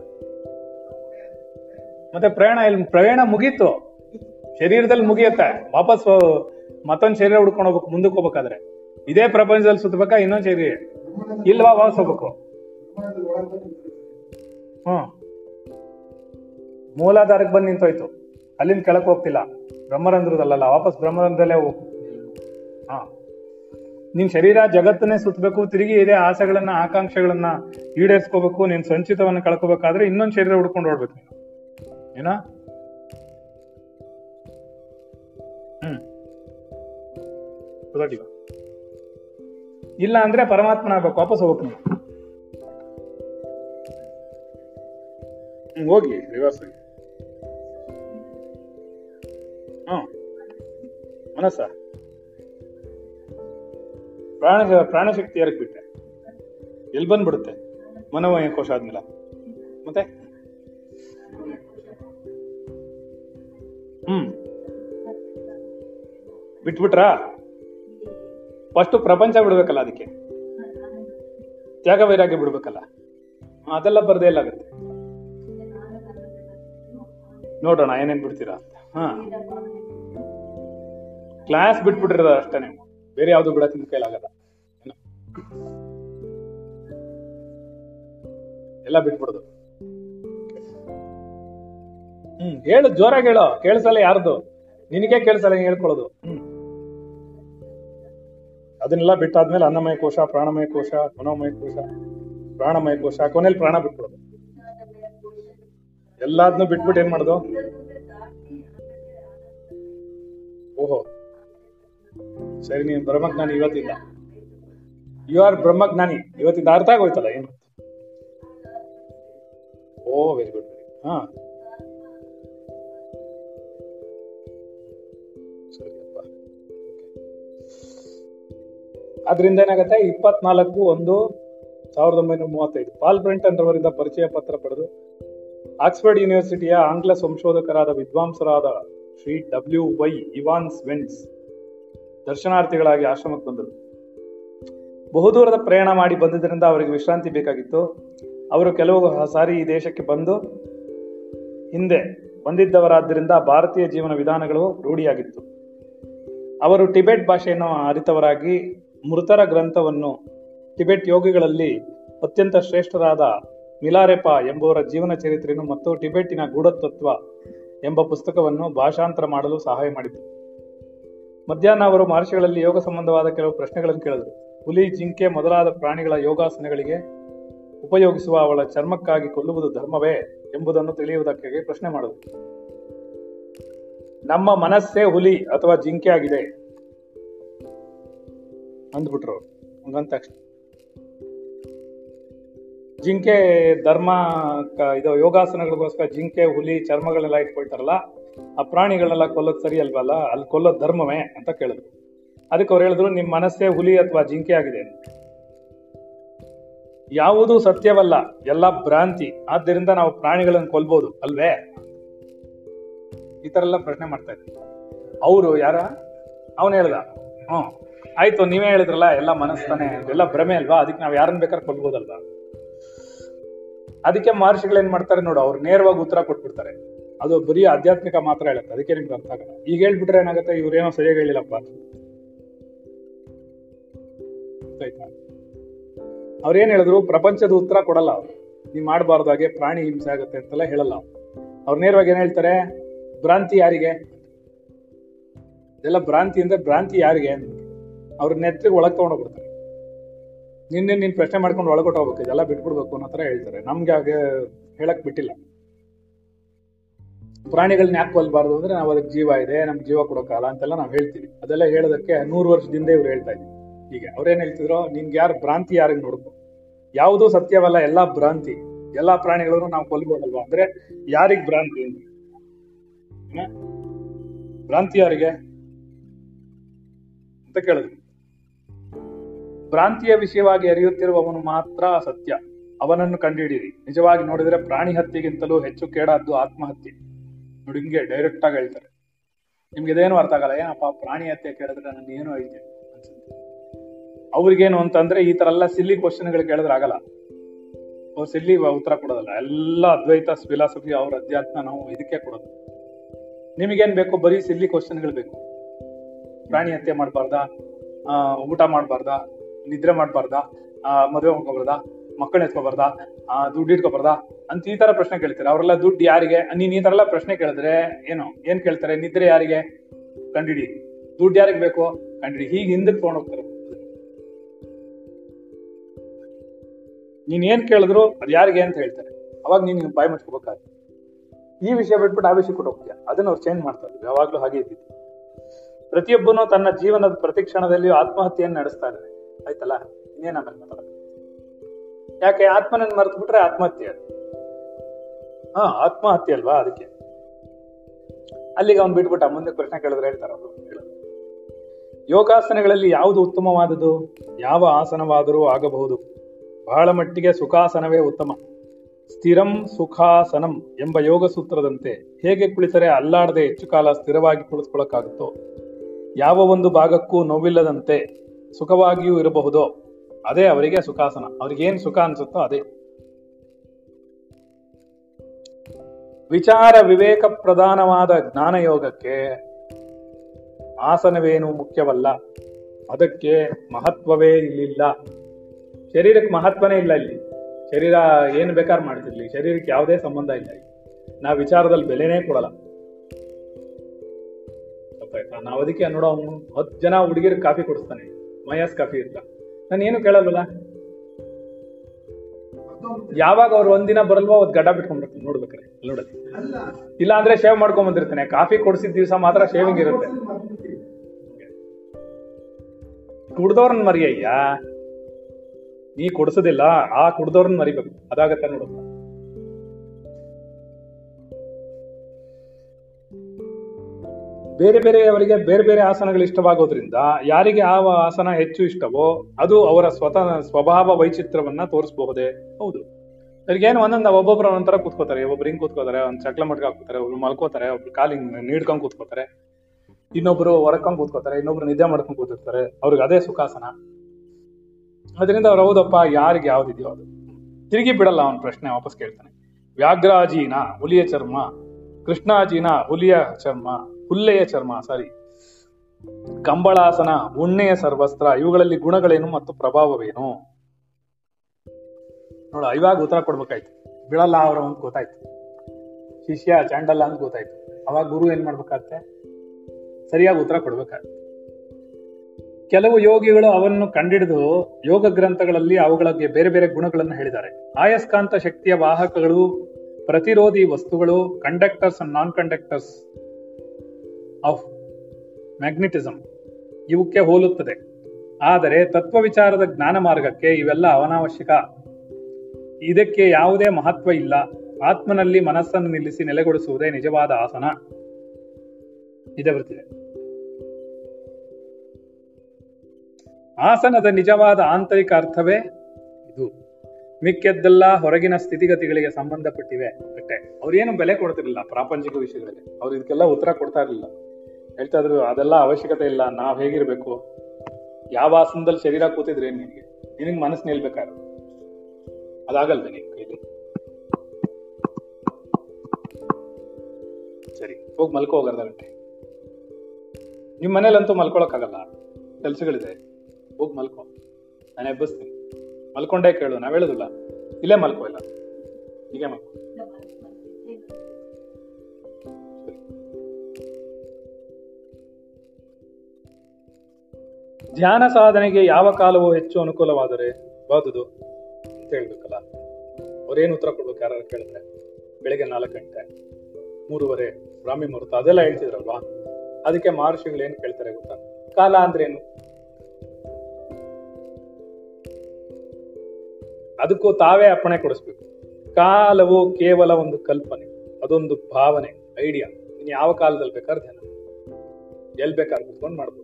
ಮತ್ತೆ ಪ್ರಯಾಣ ಇಲ್ಲಿ ಪ್ರಯಾಣ ಮುಗೀತು. ಶರೀರದಲ್ಲಿ ಮುಗಿಯತ್ತೆ. ವಾಪಸ್ ಮತ್ತೊಂದು ಶರೀರ ಹುಡ್ಕೊಂಡು ಹೋಗ್ಬೇಕು, ಮುಂದಕ್ಕೆ ಹೋಗ್ಬೇಕಾದ್ರೆ. ಇದೇ ಪ್ರಪಂಚದಲ್ಲಿ ಸುತ್ತಬೇಕಾ ಇನ್ನೊಂದು ಶರೀರ? ಇಲ್ವಾ, ವಾಪಸ್ ಹೋಗ್ಬೇಕು? ಹ್ಮ್. ಮೂಲಾಧಾರಕ್ಕೆ ಬಂದು ನಿಂತೋಯ್ತು. ಅಲ್ಲಿಂದ ಕೆಳಕ್ ಹೋಗ್ತಿಲ್ಲ. ಬ್ರಹ್ಮರಂಧ್ರದಲ್ಲ ವಾಪಸ್ ಬ್ರಹ್ಮರಂಧ್ರದಲ್ಲೇ ಹೋಗು. ಹಾ. ನಿನ್ ಶರೀರ ಜಗತ್ತನ್ನೇ ಸುತ್ತಬೇಕು, ತಿರುಗಿ ಇದೇ ಆಸೆಗಳನ್ನ, ಆಕಾಂಕ್ಷೆಗಳನ್ನ ಈಡೇರಿಸ್ಕೋಬೇಕು, ನೀನ್ ಸಂಚಿತವನ್ನ ಕಳ್ಕೋಬೇಕಾದ್ರೆ ಇನ್ನೊಂದು ಶರೀರ ಹುಡ್ಕೊಂಡು ಓಡ್ಬೇಕು ನೀನು. ಏನ? ಇಲ್ಲ ಅಂದ್ರೆ ಪರಮಾತ್ಮನ ಆಗ್ಬೇಕು, ವಾಪಸ್ ಹೋಗ್ಬೇಕು ನೀವು ಹೋಗಿ, ರಿವರ್ಸ್ ಆಗಿ. ಹ್ಮ್ ಮನಸ್ಸ? ಪ್ರಾಣ ಪ್ರಾಣಶಕ್ತಿ ಯಾರಕ್ ಬಿಟ್ಟೆ ಎಲ್ಲಿ ಬಂದ್ಬಿಡುತ್ತೆ? ಮನೋಮಯ ಕೋಶ ಆದ್ಮೇಲೆ. ಮತ್ತೆ? ಹ್ಮ್. ಬಿಟ್ಬಿಟ್ರಾ? ಫಸ್ಟ್ ಪ್ರಪಂಚ ಬಿಡ್ಬೇಕಲ್ಲ ಅದಕ್ಕೆ. ತ್ಯಾಗ ವೈರಾಗ್ಯ ಬಿಡ್ಬೇಕಲ್ಲ. ಅದೆಲ್ಲ ಬರ್ದೇ ಇಲ್ಲ ಆಗುತ್ತೆ ನೋಡೋಣ, ಏನೇನ್ ಬಿಡ್ತೀರಾ? ಹಾ. ಕ್ಲಾಸ್ ಬಿಟ್ಬಿಟ್ಟಿರೋದ ಅಷ್ಟೇ ನೀವು ಬೇರೆ ಯಾವ್ದು ಬಿಡಕ್ ನಿಮ್ ಕೈಲಾಗಲ್ಲ? ಎಲ್ಲ ಬಿಟ್ಬಿಡುದು. ಹ್ಮ್, ಹೇಳು, ಜೋರಾಗಿ ಹೇಳೋ. ಕೇಳಿಸಲ್ಲ ಯಾರ್ದು? ನಿನಗೆ ಕೇಳಿಸಲ್ಲ ಹೇಳ್ಕೊಳ್ಳೋದು ಹ್ಮ್. ಅದನ್ನೆಲ್ಲ ಬಿಟ್ಟಾದ್ಮೇಲೆ ಅನ್ನಮಯ ಕೋಶ, ಪ್ರಾಣಮಯ ಕೋಶ, ಮನೋಮಯ ಕೋಶ, ಪ್ರಾಣಮಯ ಕೋಶ ಕೊನೆಯಲ್ಲಿ ಪ್ರಾಣ ಬಿಟ್ಬಿಡೋದು. ಎಲ್ಲಾದ್ನೂ ಬಿಟ್ಬಿಟ್ಟು ಏನ್ ಮಾಡೋದು? ಓಹೋ. ಸರಿ, ನೀನು ಬ್ರಹ್ಮಜ್ಞಾನಿ, ಇವತ್ತಿಂದ. ಯು ಆರ್ ಬ್ರಹ್ಮಜ್ಞಾನಿ. ಇವತ್ತಿಂದ ಅರ್ಥ ಆಗೋಯ್ತಲ್ಲ, ಏನು? ಓ ವೆರಿ ಗುಡ್ ವೆರಿ ಹಾ. ಅದರಿಂದ ಏನಾಗತ್ತೆ? ಇಪ್ಪತ್ನಾಲ್ಕು ಒಂದು ಸಾವಿರದ ಒಂಬೈನೂರ ಮೂವತ್ತೈದು. ಪಾಲ್ ಬ್ರೆಂಟನ್ ರವರಿಂದ ಪರಿಚಯ ಪತ್ರ ಪಡೆದು ಆಕ್ಸ್ಫರ್ಡ್ ಯೂನಿವರ್ಸಿಟಿಯ ಆಂಗ್ಲ ಸಂಶೋಧಕರಾದ ವಿದ್ವಾಂಸರಾದ ಶ್ರೀ ಡಬ್ಲ್ಯೂ ವೈ ಇವಾನ್ಸ್ ಸ್ವೆನ್ಸ್ ದರ್ಶನಾರ್ಥಿಗಳಾಗಿ ಆಶ್ರಮಕ್ಕೆ ಬಂದರು. ಬಹುದೂರದ ಪ್ರಯಾಣ ಮಾಡಿ ಬಂದಿದ್ದರಿಂದ ಅವರಿಗೆ ವಿಶ್ರಾಂತಿ ಬೇಕಾಗಿತ್ತು. ಅವರು ಕೆಲವು ಸಾರಿ ಈ ದೇಶಕ್ಕೆ ಬಂದು ಹಿಂದೆ ಬಂದಿದ್ದವರಾದ್ದರಿಂದ ಭಾರತೀಯ ಜೀವನ ವಿಧಾನಗಳು ರೂಢಿಯಾಗಿತ್ತು. ಅವರು ಟಿಬೆಟ್ ಭಾಷೆಯನ್ನು ಅರಿತವರಾಗಿ ಮೃತರ ಗ್ರಂಥವನ್ನು ಟಿಬೆಟ್ ಯೋಗಿಗಳಲ್ಲಿ ಅತ್ಯಂತ ಶ್ರೇಷ್ಠರಾದ ಮಿಲಾರೆಪ ಎಂಬುವರ ಜೀವನ ಚರಿತ್ರೆಯನ್ನು ಮತ್ತು ಟಿಬೆಟ್ಟಿನ ಗೂಢತತ್ವ ಎಂಬ ಪುಸ್ತಕವನ್ನು ಭಾಷಾಂತರ ಮಾಡಲು ಸಹಾಯ ಮಾಡಿತು. ಮಧ್ಯಾಹ್ನ ಅವರು ಮಹರ್ಷಿಗಳಲ್ಲಿ ಯೋಗ ಸಂಬಂಧವಾದ ಕೆಲವು ಪ್ರಶ್ನೆಗಳನ್ನು ಕೇಳಿದರು. ಹುಲಿ, ಜಿಂಕೆ ಮೊದಲಾದ ಪ್ರಾಣಿಗಳ ಯೋಗಾಸನಗಳಿಗೆ ಉಪಯೋಗಿಸುವ ಅವಳ ಚರ್ಮಕ್ಕಾಗಿ ಕೊಲ್ಲುವುದು ಧರ್ಮವೇ ಎಂಬುದನ್ನು ತಿಳಿಯುವುದಕ್ಕಾಗಿ ಪ್ರಶ್ನೆ ಮಾಡಿದರು. ನಮ್ಮ ಮನಸ್ಸೇ ಹುಲಿ ಅಥವಾ ಜಿಂಕೆ ಆಗಿದೆ ಅಂದ್ಬಿಟ್ರು. ಅವ್ರು. ಜಿಂಕೆ ಧರ್ಮ ಇದು ಯೋಗಾಸನಗಳಿಗೋಸ್ಕರ ಜಿಂಕೆ, ಹುಲಿ ಚರ್ಮಗಳೆಲ್ಲ ಇಟ್ಕೊಳ್ತಾರಲ್ಲ, ಆ ಪ್ರಾಣಿಗಳೆಲ್ಲ ಕೊಲ್ಲೋದು ಸರಿ ಅಲ್ವಲ್ಲ? ಅಲ್ಲಿ ಕೊಲ್ಲೋದು ಧರ್ಮವೇ ಅಂತ ಕೇಳಿದ್ರು. ಅದಕ್ಕೆ ಅವ್ರು ಹೇಳಿದ್ರು ನಿಮ್ಮ ಮನಸ್ಸೇ ಹುಲಿ ಅಥವಾ ಜಿಂಕೆ ಆಗಿದೆ. ಯಾವುದೂ ಸತ್ಯವಲ್ಲ, ಎಲ್ಲ ಭ್ರಾಂತಿ. ಆದ್ದರಿಂದ ನಾವು ಪ್ರಾಣಿಗಳನ್ನು ಕೊಲ್ಬೋದು ಅಲ್ವೇ? ಈ ಥರ ಎಲ್ಲ ಪ್ರಶ್ನೆ ಮಾಡ್ತಾ ಇದ್ರು ಅವರು ಯಾರ? ಅವನು ಹೇಳ್ದ. ಹ್ಞೂ ಆಯಿತು, ನೀವೇ ಹೇಳಿದ್ರಲ್ಲ, ಎಲ್ಲ ಮನಸ್ತಾನೆ ಎಲ್ಲ ಭ್ರಮೆ ಅಲ್ವಾ? ಅದಕ್ಕೆ ನಾವು ಯಾರನ್ನ ಬೇಕಾದ್ರೆ ಕೊಲ್ಬೋದಲ್ವಾ? ಅದಕ್ಕೆ ಮಹರ್ಷಿಗಳು ಏನ್ ಮಾಡ್ತಾರೆ ನೋಡು, ಅವ್ರು ನೇರವಾಗಿ ಉತ್ತರ ಕೊಟ್ಬಿಡ್ತಾರೆ. ಅದು ಬರೀ ಆಧ್ಯಾತ್ಮಿಕ ಮಾತ್ರ ಹೇಳುತ್ತೆ, ಅದಕ್ಕೆ ನಿಮ್ಗೆ ಅರ್ಥ ಆಗಲ್ಲ. ಈಗ ಹೇಳ್ಬಿಟ್ರೆ ಏನಾಗುತ್ತೆ, ಇವ್ರೇನೋ ಸರಿಯಾಗಿ ಹೇಳಿಲ್ಲಪ್ಪ. ಅವ್ರೇನ್ ಹೇಳಿದ್ರು, ಪ್ರಪಂಚದ ಉತ್ತರ ಕೊಡಲ್ಲ ಅವ್ರು. ನೀವು ಮಾಡಬಾರ್ದು ಹಾಗೆ ಪ್ರಾಣಿ ಹಿಂಸೆ ಆಗುತ್ತೆ ಅಂತೆಲ್ಲ ಹೇಳಲ್ಲ ಅವ್ರು. ನೇರವಾಗಿ ಏನ್ ಹೇಳ್ತಾರೆ, ಭ್ರಾಂತಿ ಯಾರಿಗೆ? ಇದೆಲ್ಲ ಭ್ರಾಂತಿ ಅಂದ್ರೆ ಭ್ರಾಂತಿ ಯಾರಿಗೆ ಅವ್ರ ನೆತ್ತಿಗೆ ಒಳಗೆ ತಗೊಂಡೋಗ್ಬಿಡ್ತಾರೆ. ನಿನ್ನೆ ನೀನ್ ಪ್ರಶ್ನೆ ಮಾಡ್ಕೊಂಡು ಒಳಗೊಟ್ಟು ಹೋಗ್ಬೇಕು, ಇದೆಲ್ಲ ಬಿಟ್ಬಿಡ್ಬೇಕು ಅನ್ನೋ ತರ ಹೇಳ್ತಾರೆ. ನಮ್ಗೆ ಹಾಗೆ ಹೇಳಕ್ ಬಿಟ್ಟಿಲ್ಲ. ಪ್ರಾಣಿಗಳನ್ನ ಯಾಕೆ ಕೊಲ್ಬಾರ್ದು ಅಂದ್ರೆ ನಾವು ಅದಕ್ಕೆ ಜೀವ ಇದೆ, ನಮ್ಗೆ ಜೀವ ಕೊಡೋಕಾಲ ಅಂತೆಲ್ಲ ನಾವು ಹೇಳ್ತೀವಿ. ಅದೆಲ್ಲ ಹೇಳೋದಕ್ಕೆ ನೂರು ವರ್ಷದಿಂದ ಇವ್ರು ಹೇಳ್ತಾ ಇದ್ದೀವಿ ಹೀಗೆ ಅವ್ರೇನ್ ಹೇಳ್ತಿದ್ರು? ನಿನ್ಗೆ ಯಾರು ಭ್ರಾಂತಿ ಯಾರಿಗೆ ನೋಡ್ಕೊ? ಯಾವುದೂ ಸತ್ಯವಲ್ಲ, ಎಲ್ಲಾ ಭ್ರಾಂತಿ. ಎಲ್ಲಾ ಪ್ರಾಣಿಗಳನ್ನು ನಾವು ಕೊಲ್ಬೋದಲ್ವಾ? ಅಂದ್ರೆ ಯಾರಿಗ್ ಭ್ರಾಂತಿ? ಭ್ರಾಂತಿ ಯಾರಿಗೆ? ಅಂತ ಕೇಳಿದ್ರು. ಭ್ರಾಂತಿಯ ವಿಷಯವಾಗಿ ಅರಿಯುತ್ತಿರುವವನು ಮಾತ್ರ ಸತ್ಯ. ಅವನನ್ನು ಕಂಡುಹಿಡಿಯಿರಿ ನಿಜವಾಗಿ ನೋಡಿದರೆ ಪ್ರಾಣಿ ಹತ್ಯೆಗಿಂತಲೂ ಹೆಚ್ಚು ಕೇಡಾದ್ದು ಆತ್ಮಹತ್ಯೆ. ನೋಡಿ, ಹಿಂಗೆ ಡೈರೆಕ್ಟ್ ಆಗಿ ಹೇಳ್ತಾರೆ. ನಿಮ್ಗೆ ಇದೇನು ಅರ್ಥ ಆಗಲ್ಲ? ಏನಪ್ಪ, ಪ್ರಾಣಿ ಹತ್ಯೆ ಕೇಳಿದ್ರೆ ನಾನು ಏನು ಐತೆ ಅನ್ಸುತ್ತೆ? ಅವ್ರಿಗೇನು ಅಂತಂದ್ರೆ ಈ ತರ ಎಲ್ಲ ಸಿಲ್ಲಿ ಕ್ವಶನ್ಗಳು ಕೇಳಿದ್ರೆ ಆಗಲ್ಲ. ಅವ್ರು ಸಿಲ್ಲಿ ಉತ್ತರ ಕೊಡೋದಲ್ಲ. ಎಲ್ಲ ಅದ್ವೈತ ಫಿಲಾಸಫಿ ಅವ್ರ ಅಧ್ಯಾತ್ಮ ನಾವು ಇದಕ್ಕೆ ಕೊಡೋದು. ನಿಮಗೇನ್ ಬೇಕು? ಬರೀ ಸಿಲ್ಲಿ ಕ್ವಶನ್ಗಳು ಬೇಕು. ಪ್ರಾಣಿ ಹತ್ಯೆ ಮಾಡಬಾರ್ದಾ? ಊಟ ಮಾಡಬಾರ್ದಾ? ನಿದ್ರೆ ಮಾಡಬಾರ್ದಾ? ಮದುವೆ ಮಾಡ್ಕೊಬಾರ್ದಾ? ಮಕ್ಕಳನ್ನ ಎತ್ಕೋಬಾರ್ದ? ದುಡ್ಡು ಇಟ್ಕೋಬಾರ್ದಾ? ಅಂತ ಈ ತರ ಪ್ರಶ್ನೆ ಕೇಳ್ತಾರೆ. ಅವರೆಲ್ಲ ದುಡ್ಡು ಯಾರಿಗೆ? ನೀನ್ ಈ ತರ ಎಲ್ಲ ಪ್ರಶ್ನೆ ಕೇಳಿದ್ರೆ ಏನು? ಏನ್ ಕೇಳ್ತಾರೆ? ನಿದ್ರೆ ಯಾರಿಗೆ? ಕಂಡಿಡಿ ದುಡ್ಡು ಯಾರಿಗೆ ಬೇಕು? ಕಂಡಿಡಿ ಹೀಗೆ ಹಿಂದಕ್ಕೆ ತಗೊಂಡೋಗ್ತಾರೆ ನೀನ್ ಏನ್ ಕೇಳಿದ್ರು ಅದು ಯಾರಿಗೆ ಅಂತ ಹೇಳ್ತಾರೆ. ಅವಾಗ ನೀನು ಬಾಯಿ ಮುಚ್ಕೋಬೇಕಾದ್ರೆ. ಈ ವಿಷಯ ಬಿಟ್ಬಿಟ್ಟು ಆ ವಿಷಯ ಕೊಟ್ಟು ಹೋಗ್ತೀಯ? ಅದನ್ನ ಅವ್ರು ಚೇಂಜ್ ಮಾಡ್ತಾರೆ. ಯಾವಾಗ್ಲೂ ಹಾಗೆ ಇದ್ದಿದ್ದು. ಪ್ರತಿಯೊಬ್ಬನು ತನ್ನ ಜೀವನದ ಪ್ರತಿ ಕ್ಷಣದಲ್ಲಿಯೂ ಆತ್ಮಹತ್ಯೆಯನ್ನು ನಡೆಸ್ತಾ ಇದ್ದಾರೆ ಆಯ್ತಲ್ಲ? ಇನ್ನೇನ ಆಮೇಲೆ ಯಾಕೆ ಆತ್ಮನನ್ನು ಮರೆತು ಬಿಟ್ರೆ ಆತ್ಮಹತ್ಯೆ? ಅದು ಹಾ, ಆತ್ಮಹತ್ಯೆ ಅಲ್ವಾ ಅದಕ್ಕೆ? ಅಲ್ಲಿಗೆ ಅವ್ನು ಬಿಟ್ಬಿಟ್ಟ. ಮುಂದೆ ಪ್ರಶ್ನೆ ಕೇಳಿದ್ರೆ ಹೇಳ್ತಾರ ಅವರು. ಯೋಗಾಸನಗಳಲ್ಲಿ ಯಾವುದು ಉತ್ತಮವಾದುದು ಯಾವ ಆಸನವಾದರೂ ಆಗಬಹುದು. ಬಹಳ ಮಟ್ಟಿಗೆ ಸುಖಾಸನವೇ ಉತ್ತಮ. ಸ್ಥಿರಂ ಸುಖಾಸನಂ ಎಂಬ ಯೋಗ ಸೂತ್ರದಂತೆ ಹೇಗೆ ಕುಳಿತರೆ ಅಲ್ಲಾಡದೆ ಹೆಚ್ಚು ಕಾಲ ಸ್ಥಿರವಾಗಿ ಕುಳಿತುಕೊಳ್ಳಕ್ಕಾಗುತ್ತೋ, ಯಾವ ಒಂದು ಭಾಗಕ್ಕೂ ನೋವಿಲ್ಲದಂತೆ ಸುಖವಾಗಿಯೂ ಇರಬಹುದೋ? ಅದೇ ಅವರಿಗೆ ಸುಖಾಸನ. ಅವ್ರಿಗೇನು ಸುಖ ಅನ್ಸುತ್ತೋ ಅದೇ. ವಿಚಾರ ವಿವೇಕ ಪ್ರಧಾನವಾದ ಜ್ಞಾನ ಯೋಗಕ್ಕೆ ಆಸನವೇನು ಮುಖ್ಯವಲ್ಲ. ಅದಕ್ಕೆ ಮಹತ್ವವೇ ಇಲ್ಲಿಲ್ಲ. ಶರೀರಕ್ಕೆ ಮಹತ್ವನೇ ಇಲ್ಲ ಇಲ್ಲಿ. ಶರೀರ ಏನು ಬೇಕಾದ್ರೂ ಮಾಡ್ತಿರ್ಲಿ. ಶರೀರಕ್ಕೆ ಯಾವುದೇ ಸಂಬಂಧ ಇಲ್ಲ ನಾವು ವಿಚಾರದಲ್ಲಿ ಬೆಲೆನೇ ಕೊಡಲ್ಲ. ನಾವು ಅದಕ್ಕೆ ನೋಡೋ ಹತ್ತು ಜನ ಹುಡುಗಿರ್ ಕಾಫಿ ಕೊಡಿಸ್ತಾನೆ. ಮಯಾಸ್ ಕಾಫಿ ಅಂತ ನಾನು ಏನು ಕೇಳಲ್ವಲ್ಲ? ಯಾವಾಗ ಅವ್ರು ಒಂದಿನ ಬರಲ್ವೋ ಅದ್ ಗಡ್ಡ ಬಿಟ್ಕೊಂಡ್ಬಿಡ್ತೀನಿ ನೋಡ್ಬೇಕಾರೆ ಅಲ್ಲ ಇಲ್ಲ ಅಂದ್ರೆ ಶೇವ್ ಮಾಡ್ಕೊಂಡ್ ಬಂದಿರ್ತಾನೆ. ಕಾಫಿ ಕೊಡಿಸಿದ ದಿವಸ ಮಾತ್ರ ಶೇವಿಂಗ್ ಇರುತ್ತೆ. ಕುಡ್ದವ್ರನ್ನ ಮರಿಯಯ್ಯ. ನೀ ಕೊಡ್ಸೋದಿಲ್ಲ, ಆ ಕುಡ್ದವ್ರನ್ನ ಮರಿಬೇಕು. ಅದಾಗತ್ತೆ ನೋಡು. ಬೇರೆ ಬೇರೆಯವರಿಗೆ ಬೇರೆ ಬೇರೆ ಆಸನಗಳು ಇಷ್ಟವಾಗೋದ್ರಿಂದ ಯಾರಿಗೆ ಆ ಆಸನ ಹೆಚ್ಚು ಇಷ್ಟವೋ ಅದು ಅವರ ಸ್ವತಃ ಸ್ವಭಾವ ವೈಚಿತ್ರವನ್ನ ತೋರಿಸಬಹುದೇ? ಹೌದು. ಅವ್ರಿಗೇನು ಒಂದೊಂದು ಒಬ್ಬೊಬ್ರು ಒಂಥರ ಕೂತ್ಕೋತಾರೆ. ಒಬ್ಬೊಬ್ರು ಹಿಂಗ್ ಕೂತ್ಕೋತಾರೆ, ಒಂದ್ ಚಕ್ಲ ಮಟ್ಕ ಹಾಕೋತಾರೆ ಒಬ್ರು ಮಲ್ಕೋತಾರೆ, ಒಬ್ರು ಕಾಲಿಂಗ್ ನೀಡ್ಕೊಂಡ್ ಕೂತ್ಕೋತಾರೆ, ಇನ್ನೊಬ್ರು ಹೊರಕೊಂಡ್ ಕೂತ್ಕೋತಾರೆ, ಇನ್ನೊಬ್ರು ನಿದ್ದೆ ಮಾಡ್ಕೊಂಡ್ ಕೂತಿರ್ತಾರೆ. ಅವ್ರಿಗೆ ಅದೇ ಸುಖಾಸನ. ಅದರಿಂದ ಅವ್ರು ಹೌದಪ್ಪ, ಯಾರಿಗೆ ಯಾವ್ದಿದೆಯೋ ಅದು. ತಿರುಗಿ ಬಿಡಲ್ಲ ಅವನ ಪ್ರಶ್ನೆ, ವಾಪಸ್ ಕೇಳ್ತಾನೆ. ವ್ಯಾಘ್ರಾಜೀನ ಹುಲಿಯ ಚರ್ಮ, ಕೃಷ್ಣಾಜೀನ ಹುಲಿಯ ಚರ್ಮ. ಹುಲ್ಲೆಯ ಚರ್ಮ, ಸಾರಿ. ಕಂಬಳಾಸನ, ಉಣ್ಣೆಯ ಸರ್ವಸ್ತ್ರ, ಇವುಗಳಲ್ಲಿ ಗುಣಗಳೇನು ಮತ್ತು ಪ್ರಭಾವವೇನು? ನೋಡ, ಇವಾಗ ಉತ್ತರ ಕೊಡ್ಬೇಕಾಯ್ತು. ಬಿಡಲ್ಲ ಅವರ ಅಂತ ಗೊತ್ತಾಯ್ತು. ಶಿಷ್ಯ, ಚಾಂಡಲ್ಲ ಅಂತ ಗೊತ್ತಾಯ್ತು. ಅವಾಗ ಗುರು ಏನ್ ಮಾಡ್ಬೇಕಾಗತ್ತೆ? ಸರಿಯಾಗಿ ಉತ್ತರ ಕೊಡ್ಬೇಕಾಗತ್ತೆ. ಕೆಲವು ಯೋಗಿಗಳು ಅವನ್ನು ಕಂಡಿಡಿದು ಯೋಗ ಗ್ರಂಥಗಳಲ್ಲಿ ಅವುಗಳಿಗೆ ಬೇರೆ ಬೇರೆ ಗುಣಗಳನ್ನು ಹೇಳಿದ್ದಾರೆ. ಆಯಸ್ಕಾಂತ ಶಕ್ತಿಯ ವಾಹಕಗಳು, ಪ್ರತಿರೋಧಿ ವಸ್ತುಗಳು conductors and non conductors of magnetism ಇವಕ್ಕೆ ಹೋಲುತ್ತದೆ. ಆದರೆ ತತ್ವ ವಿಚಾರದ ಜ್ಞಾನ ಮಾರ್ಗಕ್ಕೆ ಇವೆಲ್ಲ ಅನಾವಶ್ಯಕ. ಇದಕ್ಕೆ ಯಾವುದೇ ಮಹತ್ವ ಇಲ್ಲ. ಆತ್ಮನಲ್ಲಿ ಮನಸ್ಸನ್ನು ನಿಲ್ಲಿಸಿ ನೆಲೆಗೊಳಿಸುವುದೇ ನಿಜವಾದ ಆಸನ. ಇದೆ ಬರ್ತಿದೆ ಆಸನದ ನಿಜವಾದ ಆಂತರಿಕ ಅರ್ಥವೇ ಇದು. ಮಿಕ್ಕೆದ್ದೆಲ್ಲ ಹೊರಗಿನ ಸ್ಥಿತಿಗತಿಗಳಿಗೆ ಸಂಬಂಧಪಟ್ಟಿವೆ. ಅಷ್ಟೇ. ಅವ್ರೇನು ಬೆಲೆ ಕೊಡ್ತಿರ್ಲಿಲ್ಲ ಪ್ರಾಪಂಚಿಕ ವಿಷಯಗಳಿಗೆ. ಅವ್ರು ಇದಕ್ಕೆಲ್ಲ ಉತ್ತರ ಕೊಡ್ತಾ ಇರಲಿಲ್ಲ. ಹೇಳ್ತಾ ಇದ್ರು ಅದೆಲ್ಲ ಅವಶ್ಯಕತೆ ಇಲ್ಲ, ನಾವ್ ಹೇಗಿರ್ಬೇಕು? ಯಾವ ಆಸನದಲ್ಲಿ ಶರೀರ ಕೂತಿದ್ರೆ ನಿನಗೆ? ನಿನಗೆ ಮನಸ್ಸು ನಿಲ್ಬೇಕಾದ್ರೆ? ಅದಾಗಲ್ವೇ ನಿನ್ ಕೈಲಿ? ಸರಿ, ಹೋಗಿ ಮಲ್ಕೋ ಹೋಗಿ ಅರ್ಧ ಗಂಟೆ. ನಿಮ್ ಮನೇಲಂತೂ ಮಲ್ಕೊಳಕ್ಕಾಗಲ್ಲ. ಕೆಲ್ಸಗಳಿದೆ. ಹೋಗಿ ಮಲ್ಕೋ. ನಾನು ಎಬ್ಬಿಸ್ತೀನಿ. ಮಲ್ಕೊಂಡೇ ಕೇಳು, ನಾವ್ ಹೇಳುದಿಲ್ಲ. ಇಲ್ಲೇ ಮಲ್ಕೋ ಇಲ್ಲ. ಹೀಗೆ ಮಲ್ಕೋ. ಧ್ಯಾನ ಸಾಧನೆಗೆ ಯಾವ ಕಾಲವು ಹೆಚ್ಚು ಅನುಕೂಲವಾದರೆ ಬಾದುದು ಅಂತ ಹೇಳ್ಬೇಕಲ್ಲ. ಅವ್ರೇನು ಉತ್ತರ ಕೊಡ್ಬೇಕು? ಯಾರು ಕೇಳಿದ್ರೆ. ಬೆಳಿಗ್ಗೆ ನಾಲ್ಕು ಗಂಟೆ, ಮೂರುವರೆ, ಬ್ರಾಹ್ಮಿ ಮುಹೂರ್ತ, ಅದೆಲ್ಲ ಹೇಳ್ತಿದ್ರಲ್ವಾ? ಅದಕ್ಕೆ ಮಹರ್ಷಿಗಳು ಏನು ಕೇಳ್ತಾರೆ ಗೊತ್ತಾ? ಕಾಲ ಅಂದ್ರೇನು? ಅದಕ್ಕೂ ತಾವೇ ಅಪ್ಪಣೆ ಕೊಡಿಸ್ಬೇಕು. ಕಾಲವು ಕೇವಲ ಒಂದು ಕಲ್ಪನೆ, ಅದೊಂದು ಭಾವನೆ, ಐಡಿಯಾ. ಇನ್ ಯಾವ ಕಾಲದಲ್ಲಿ ಬೇಕಾದ್ರೆ ಧ್ಯಾನ. ಎಲ್ ಬೇಕಾದ್ರೆ ಕುತ್ಕೊಂಡು ಮಾಡ್ಬೋದು.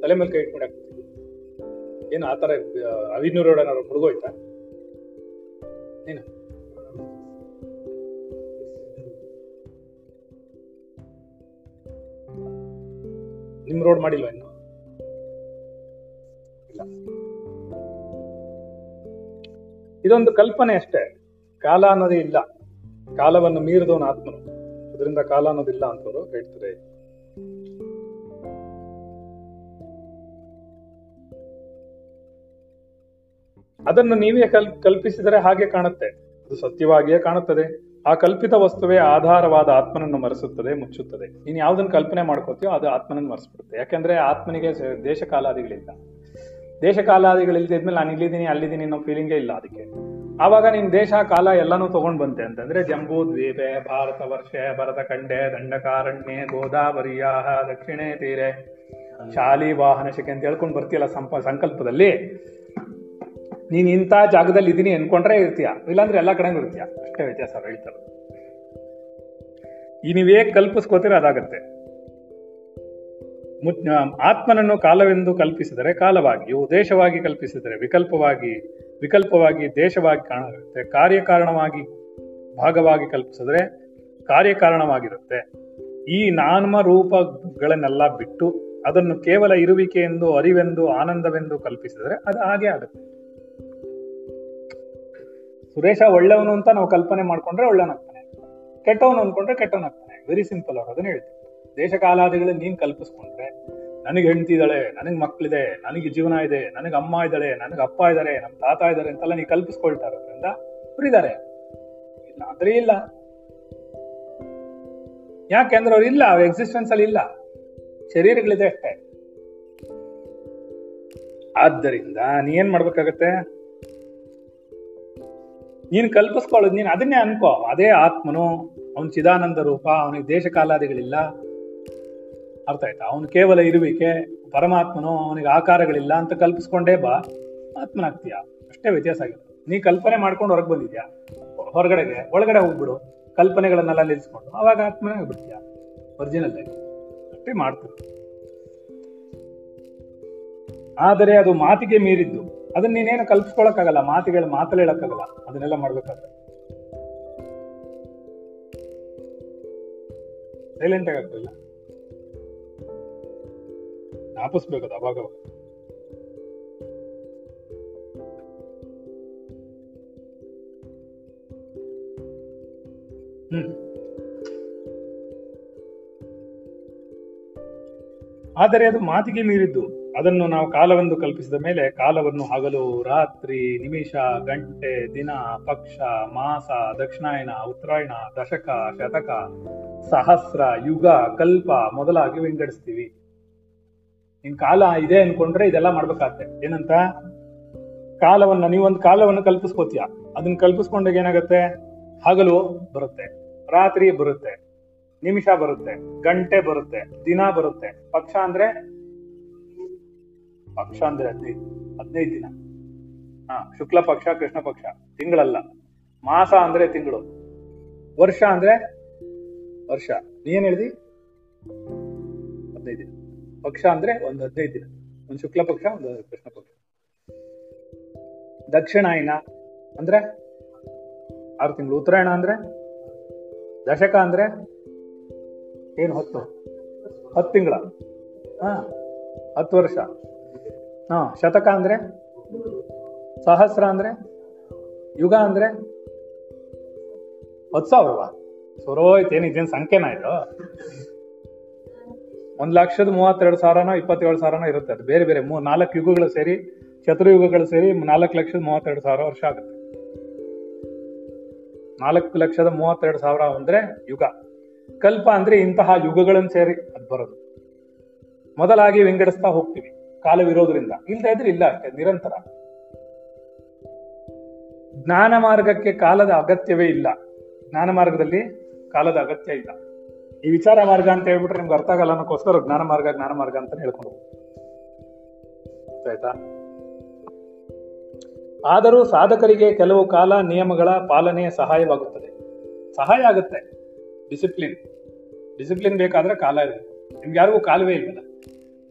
ತಲೆ ಮೇಲೆ ಕೈ ಇಟ್ಕೊಂಡು ಏನು ಆ ಆತರ ಅವಿನೂರು ಹುಡುಗೋಯ್ತಾ ಏನು ನಿಮ್ ರೋಡ್ ಮಾಡಿಲ್ವಾ ಇನ್ನು? ಇಲ್ಲ. ಇದೊಂದು ಕಲ್ಪನೆ ಅಷ್ಟೇ. ಕಾಲ ಅನ್ನೋದೇ ಇಲ್ಲ. ಕಾಲವನ್ನು ಮೀರಿದವನು ಆತ್ಮನು. ಅದರಿಂದ ಕಾಲ ಅನ್ನೋದಿಲ್ಲ ಅಂತವರು ಹೇಳ್ತಾರೆ. ಅದನ್ನು ನೀವೇ ಕಲ್, ಕಲ್ಪಿಸಿದರೆ ಹಾಗೆ ಕಾಣುತ್ತೆ. ಅದು ಸತ್ಯವಾಗಿಯೇ ಕಾಣುತ್ತದೆ. ಆ ಕಲ್ಪಿತ ವಸ್ತುವೇ ಆಧಾರವಾದ ಆತ್ಮನನ್ನು ಮರೆಸುತ್ತದೆ, ಮುಚ್ಚುತ್ತದೆ. ನೀನು ಯಾವ್ದನ್ನ ಕಲ್ಪನೆ ಮಾಡ್ಕೋತೀಯೋ ಅದು ಆತ್ಮನನ್ನು ಮರೆಸ್ಬಿಡುತ್ತೆ. ಯಾಕಂದ್ರೆ ಆತ್ಮನಿಗೆ ದೇಶಕಾಲಾದಿಗಳಿಲ್ಲ. ದೇಶ ಕಾಲಾದಿಗಳಿಲ್ಲ ದೇಶ ಕಾಲಾದಿಗಳಿಲ್ದಿದ್ಮೇಲೆ ನಾನು ಇಲ್ಲಿದ್ದೀನಿ, ಅಲ್ಲಿದ್ದೀನಿ ಅನ್ನೋ ಫೀಲಿಂಗೇ ಇಲ್ಲ ಅದಕ್ಕೆ. ಆವಾಗ ನಿನ್ ದೇಶ, ಕಾಲ ಎಲ್ಲಾನು ತಗೊಂಡ್ ಬಂತೆ ಅಂತಂದ್ರೆ ಜಂಬೂ ದ್ವೀಪೆ, ಭಾರತ ವರ್ಷೆ, ಭರತ ಖಂಡೆ, ದಂಡಕಾರಣ್ಯೆ ಗೋದಾವರಿಯ ದಕ್ಷಿಣೇ ತೀರೆ, ಶಾಲಿ ವಾಹನ ಶಿಕೆ ಅಂತ ಹೇಳ್ಕೊಂಡು ಬರ್ತೀಯಲ್ಲ ಸಂಪ, ಸಂಕಲ್ಪದಲ್ಲಿ. ನೀನ್ ಇಂಥ ಜಾಗದಲ್ಲಿ ಇದ್ದೀನಿ ಅನ್ಕೊಂಡ್ರೆ ಇರ್ತೀಯ? ಇಲ್ಲಾಂದ್ರೆ ಎಲ್ಲ ಕಡೆ ಇರ್ತೀಯ? ಅಷ್ಟೇ ವ್ಯತ್ಯಾಸ ಅವ್ರು ಹೇಳ್ತಾರೆ. ಈ ನೀವೇ ಕಲ್ಪಿಸ್ಕೋತೀರ ಅದಾಗತ್ತೆ. ಆತ್ಮನನ್ನು ಕಾಲವೆಂದು ಕಲ್ಪಿಸಿದರೆ ಕಾಲವಾಗಿಯೂ, ದೇಶವಾಗಿ ಕಲ್ಪಿಸಿದರೆ ವಿಕಲ್ಪವಾಗಿ ವಿಕಲ್ಪವಾಗಿ ದೇಶವಾಗಿ ಕಾಣುತ್ತೆ. ಕಾರ್ಯಕಾರಣವಾಗಿ ಭಾಗವಾಗಿ ಕಲ್ಪಿಸಿದ್ರೆ ಕಾರ್ಯಕಾರಣವಾಗಿರುತ್ತೆ. ಈ ನಾಮ ರೂಪಗಳನ್ನೆಲ್ಲ ಬಿಟ್ಟು ಅದನ್ನು ಕೇವಲ ಇರುವಿಕೆ ಎಂದು ಅರಿವೆಂದು, ಆನಂದವೆಂದು ಕಲ್ಪಿಸಿದರೆ ಅದು ಹಾಗೆ ಆಗುತ್ತೆ. ಸುರೇಶ ಒಳ್ಳೆಯವನು ಅಂತ ನಾವು ಕಲ್ಪನೆ ಮಾಡ್ಕೊಂಡ್ರೆ ಒಳ್ಳೆನಾಗ್ತಾನೆ ಕೆಟ್ಟವನು ಅನ್ಕೊಂಡ್ರೆ ಕೆಟ್ಟವನಾಗ್ತಾನೆ ವೆರಿ ಸಿಂಪಲ್ ಅವ್ರು ಅದನ್ನ ಹೇಳ್ತೀನಿ ದೇಶ ಕಾಲಾದಿಗಳನ್ನ ನೀನ್ ಕಲ್ಪಿಸ್ಕೊಂಡ್ರೆ ನನಗೆ ಹೆಂಡತಿ ಇದ್ದಾಳೆ, ನನಗೆ ಮಕ್ಕಳಿದೆ ನನಗೆ ಜೀವನ ಇದೆ, ನನಗೆ ಅಮ್ಮ ಇದ್ದಾಳೆ, ನನಗೆ ಅಪ್ಪ ಇದ್ದಾರೆ ನಮ್ಮ ತಾತ ಇದ್ದಾರೆ ಅಂತೆಲ್ಲ ನೀವು ಕಲ್ಪಿಸ್ಕೊಳ್ತಾ ಇರೋದ್ರಿಂದ ಅವರಿದ್ದಾರೆ ಇಲ್ಲ ಅಂದ್ರೆ ಇಲ್ಲ. ಯಾಕೆಂದ್ರೆ ಅವ್ರು ಇಲ್ಲ, ಅವ್ರ ಎಕ್ಸಿಸ್ಟೆನ್ಸ್ ಅಲ್ಲಿ ಇಲ್ಲ. ಶರೀರಗಳಿದೆ ಅಷ್ಟೇ. ಆದ್ದರಿಂದ ನೀ ಏನ್ ಮಾಡ್ಬೇಕಾಗತ್ತೆ? ನೀನ್ ಕಲ್ಪಿಸ್ಕೊಳ್ಳೋದು, ನೀನು ಅದನ್ನೇ ಅನ್ಕೋ. ಅದೇ ಆತ್ಮನು, ಅವನ್ ಚಿದಾನಂದ ರೂಪ, ಅವನಿಗೆ ದೇಶ ಕಾಲಾದಿಗಳಿಲ್ಲ ಅರ್ಥ ಆಯ್ತಾ? ಅವನು ಕೇವಲ ಇರುವಿಕೆ, ಪರಮಾತ್ಮನು ಅವನಿಗೆ ಆಕಾರಗಳಿಲ್ಲ ಅಂತ ಕಲ್ಪಿಸ್ಕೊಂಡೇ ಬಾ. ಆತ್ಮನಾಗ್ತೀಯ? ಅಷ್ಟೇ ವ್ಯತ್ಯಾಸ ಆಗಿದೆ. ನೀ ಕಲ್ಪನೆ ಮಾಡ್ಕೊಂಡು ಹೊರಗೆ ಬಂದಿದ್ಯಾ? ಹೊರಗಡೆಗೆ, ಒಳಗಡೆ ಹೋಗ್ಬಿಡು. ಕಲ್ಪನೆಗಳನ್ನೆಲ್ಲ ನಿಲ್ಲಿಸ್ಕೊಂಡು. ಅವಾಗ ಆತ್ಮನೇ ಆಗ್ಬಿಡ್ತೀಯ? ಒರಿಜಿನಲ್ ಆಗಿ. ಅಷ್ಟೇ ಮಾಡ್ತಾರೆ ಆದರೆ ಅದು ಮಾತಿಗೆ ಮೀರಿದ್ದು. ಅದನ್ನ ನೀನೇನು ಕಲ್ಪಿಸ್ಕೊಳಕ್ಕಾಗಲ್ಲ ಮಾತುಗಳು ಮಾತಲ್ಲಿ ಹೇಳಕ್ಕಾಗಲ್ಲ, ಅದನ್ನೆಲ್ಲ ಮಾಡ್ಬೇಕಾದ್ರೆ. ಸೈಲೆಂಟ್ ಆಗಕ್ಕಿಲ್ಲ ಜ್ಞಾಪಿಸ್ಬೇಕು ಅದು ಅವಾಗ. ಹ್ಮ್. ಆದರೆ ಅದು ಮಾತಿಗೆ ಮೀರಿದ್ದು ಅದನ್ನು ನಾವು ಕಾಲವೆಂದು ಕಲ್ಪಿಸಿದ ಮೇಲೆ ಕಾಲವನ್ನು ಹಗಲು, ರಾತ್ರಿ, ನಿಮಿಷ, ಗಂಟೆ, ದಿನ, ಪಕ್ಷ, ಮಾಸ, ದಕ್ಷಿಣಾಯನ, ಉತ್ತರಾಯಣ, ದಶಕ, ಶತಕ, ಸಹಸ್ರ, ಯುಗ, ಕಲ್ಪ ಮೊದಲಾಗಿ ವಿಂಗಡಿಸ್ತೀವಿ. ಇನ್ ಕಾಲ ಇದೆ ಅನ್ಕೊಂಡ್ರೆ ಇದೆಲ್ಲ ಮಾಡ್ಬೇಕಾಗತ್ತೆ. ಏನಂತ? ಕಾಲವನ್ನ, ನೀವೊಂದು ಕಾಲವನ್ನು ಕಲ್ಪಿಸ್ಕೋತೀಯ. ಅದನ್ನ ಕಲ್ಪಿಸ್ಕೊಂಡಾಗ ಏನಾಗತ್ತೆ? ಹಗಲು ಬರುತ್ತೆ, ರಾತ್ರಿ ಬರುತ್ತೆ, ನಿಮಿಷ ಬರುತ್ತೆ, ಗಂಟೆ ಬರುತ್ತೆ, ದಿನ ಬರುತ್ತೆ. ಪಕ್ಷ ಅಂದ್ರೆ ಪಕ್ಷ ಅಂದ್ರೆ ಹದಿನೈದು ಹದಿನೈದು ದಿನ. ಹಾ, ಶುಕ್ಲ ಪಕ್ಷ, ಕೃಷ್ಣ ಪಕ್ಷ, ತಿಂಗಳಲ್ಲ. ಮಾಸ ಅಂದ್ರೆ ತಿಂಗಳು. ವರ್ಷ ಅಂದ್ರೆ ವರ್ಷ. ನೀನ್ ಹೇಳ್ದಿ? ಹದಿನೈದು ದಿನ. ಪಕ್ಷ ಅಂದ್ರೆ ಒಂದು ಹದಿನೈದು ದಿನ. ಒಂದು ಶುಕ್ಲ ಪಕ್ಷ, ಒಂದು ಕೃಷ್ಣ ಪಕ್ಷ. ದಕ್ಷಿಣಾಯನ ಅಂದ್ರೆ ಆರು ತಿಂಗಳು. ಉತ್ತರಾಯಣ ಅಂದ್ರೆ ದಶಕ ಅಂದ್ರೆ ಏನು ಹತ್ತು? ಹತ್ತು ತಿಂಗಳ. ಹಾ, ಹತ್ತು ವರ್ಷ. ಹಾ, ಶತಕ ಅಂದ್ರೆ? ಸಹಸ್ರ ಅಂದ್ರೆ? ಯುಗ ಅಂದ್ರೆ? ಹತ್ತು ಸಾವಿರವಾ? ಸುರೋಯ್ತು ಏನಿದೇನು ಸಂಖ್ಯೆನ ಇದು? ಒಂದ್ ಲಕ್ಷದ ಮೂವತ್ತೆರಡು ಸಾವಿರನೋ, ಇಪ್ಪತ್ತೇಳು ಸಾವಿರನೋ ಇರುತ್ತೆ ಅದು. ಬೇರೆ ಬೇರೆ ಮೂರ್ ನಾಲ್ಕು ಯುಗಗಳು ಸೇರಿ ಚತುರ್ಯುಗಗಳು ಸೇರಿ ನಾಲ್ಕು ಲಕ್ಷದ ಮೂವತ್ತೆರಡು ಸಾವಿರ ವರ್ಷ ಆಗುತ್ತೆ. ನಾಲ್ಕು ಲಕ್ಷದ ಮೂವತ್ತೆರಡು ಸಾವಿರ ಅಂದ್ರೆ ಯುಗ. ಕಲ್ಪ ಅಂದ್ರೆ ಇಂತಹ ಯುಗಗಳನ್ನು ಸೇರಿ ಅದು ಬರೋದು. ಮೊದಲಾಗಿ ವಿಂಗಡಿಸ್ತಾ ಹೋಗ್ತೀವಿ. ಕಾಲವಿರೋದ್ರಿಂದ. ಇಲ್ದೇ ಇದ್ರೆ ಇಲ್ಲ ನಿರಂತರ. ಜ್ಞಾನ ಮಾರ್ಗಕ್ಕೆ ಕಾಲದ ಅಗತ್ಯವೇ ಇಲ್ಲ. ಜ್ಞಾನ ಮಾರ್ಗದಲ್ಲಿ ಕಾಲದ ಅಗತ್ಯ ಇಲ್ಲ. ಈ ವಿಚಾರ ಮಾರ್ಗ ಅಂತ ಹೇಳ್ಬಿಟ್ರೆ ನಿಮ್ಗೆ ಅರ್ಥ ಆಗಲ್ಲ ಅನ್ನೋಕ್ಕೋಸ್ಕರ ಜ್ಞಾನ ಮಾರ್ಗ ಜ್ಞಾನ ಮಾರ್ಗ ಅಂತ ಹೇಳ್ಕೊಂಡು ಆಯ್ತಾ ಆದರೂ ಸಾಧಕರಿಗೆ ಕೆಲವು ಕಾಲ ನಿಯಮಗಳ ಪಾಲನೆ ಸಹಾಯವಾಗುತ್ತದೆ. ಸಹಾಯ ಆಗುತ್ತೆ. ಡಿಸಿಪ್ಲಿನ್. ಡಿಸಿಪ್ಲಿನ್ ಬೇಕಾದ್ರೆ ಕಾಲ ಇರುತ್ತೆ ನಿಮ್ಗೆ ಯಾರಿಗೂ ಕಾಲವೇ ಇಲ್ವಲ್ಲ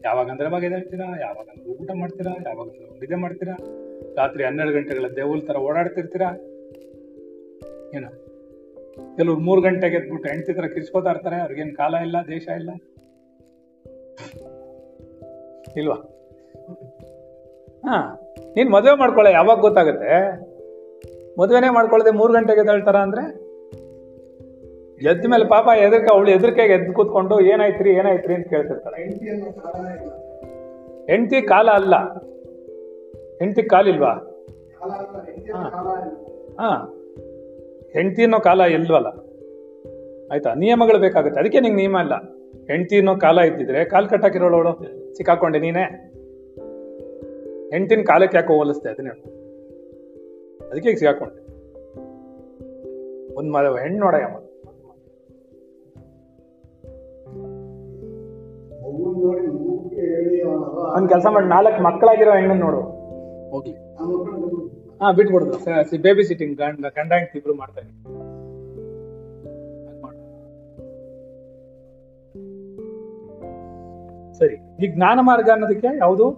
ಯಾವಾಗ ಅಂದ್ರೆ ಅವಾಗ ಎದ್ದೇಳ್ತೀರಾ? ಯಾವಾಗ ಊಟ ಮಾಡ್ತೀರಾ? ಯಾವಾಗ ನಿದ್ದೆ ಮಾಡ್ತೀರಾ? ರಾತ್ರಿ ಹನ್ನೆರಡು ಗಂಟೆಗಳ ದೇವುಲ್ ತರ ಓಡಾಡ್ತಿರ್ತೀರಾ? ಏನು. ಕೆಲವ್ರು ಮೂರು ಗಂಟೆಗೆ ಎದ್ಬಿಟ್ಟು ಹೆಂಡತಿ ತರ ಕಿರ್ಸ್ಕೋತಾ ಇರ್ತಾರೆ. ಅವ್ರಿಗೇನ್ ಕಾಲ ಇಲ್ಲ, ದೇಶ ಇಲ್ಲ? ಇಲ್ವಾ? ಹಾ, ನೀನ್ ಮದುವೆ ಮಾಡ್ಕೊಳ್ಳೆ ಯಾವಾಗ ಗೊತ್ತಾಗುತ್ತೆ? ಮದುವೆನೇ ಮಾಡ್ಕೊಳ್ಳದೆ ಮೂರು ಗಂಟೆಗೆ ಎದ್ದೇಳ್ತಾರ ಅಂದ್ರೆ? ಎದ್ದ ಮೇಲೆ ಪಾಪ ಎದರ್ಕ ಅವಳು ಎದರ್ಕೆಗೆ ಎದ್ದು ಕೂತ್ಕೊಂಡು ಏನಾಯ್ತ್ರಿ ಏನಾಯ್ತ್ರಿ ಅಂತ ಕೇಳ್ತಿರ್ತಾಳೆ. ಹೆಂಡತಿ ಕಾಲ ಅಲ್ಲ. ಹೆಂಡತಿ ಕಾಲಿಲ್ವಾ? ಹಾ ಹೆಂಡತಿ ಅನ್ನೋ ಕಾಲ ಇಲ್ವಲ್ಲ. ಆಯ್ತಾ? ನಿಯಮಗಳು ಬೇಕಾಗುತ್ತೆ. ಅದಕ್ಕೆ ನಿಂಗೆ ನಿಯಮ ಇಲ್ಲ. ಹೆಂಡತಿ ಅನ್ನೋ ಕಾಲ ಇದ್ದಿದ್ರೆ ಕಾಲ್ ಕಟ್ಟಾಕಿರೋಳು ಸಿಕ್ಕಾಕೊಂಡೆ ನೀನೇ. ಹೆಂಡತಿನ ಕಾಲಕ್ಕೆ ಯಾಕೆ ಹೋಲಿಸ್ತೇ ಅದನ್ನ. ಅದಕ್ಕೆ ಸಿಕ್ಕಾಕೊಂಡೆ. ಒಂದ್ ಮ ಹೆಣ್ಣು ನೋಡಯ್ಯ ಒಂದ್ ಕೆಲಸ ಮಾಡಿ ನಾಲ್ಕು ಮಕ್ಕಳಾಗಿರೋ ಹೆಣ್ಣನ್ ನೋಡು. ಹೋಗ್ಲಿ. ಹಾ ಬಿಟ್ಬಿಡುದು ಬೇಬಿ ಸಿಟ್ಟಿಂಗ್ ಗಂಡ ಗಂಡ ಹೆಂಡ್ತಿ ಇಬ್ರು ಮಾಡ್ತಾ ಇದ್ದೀನಿ. ಹಾಗ್ ಸರಿ ಈ ಜ್ಞಾನ ಮಾರ್ಗ ಅನ್ನೋದಕ್ಕೆ ಯಾವುದು?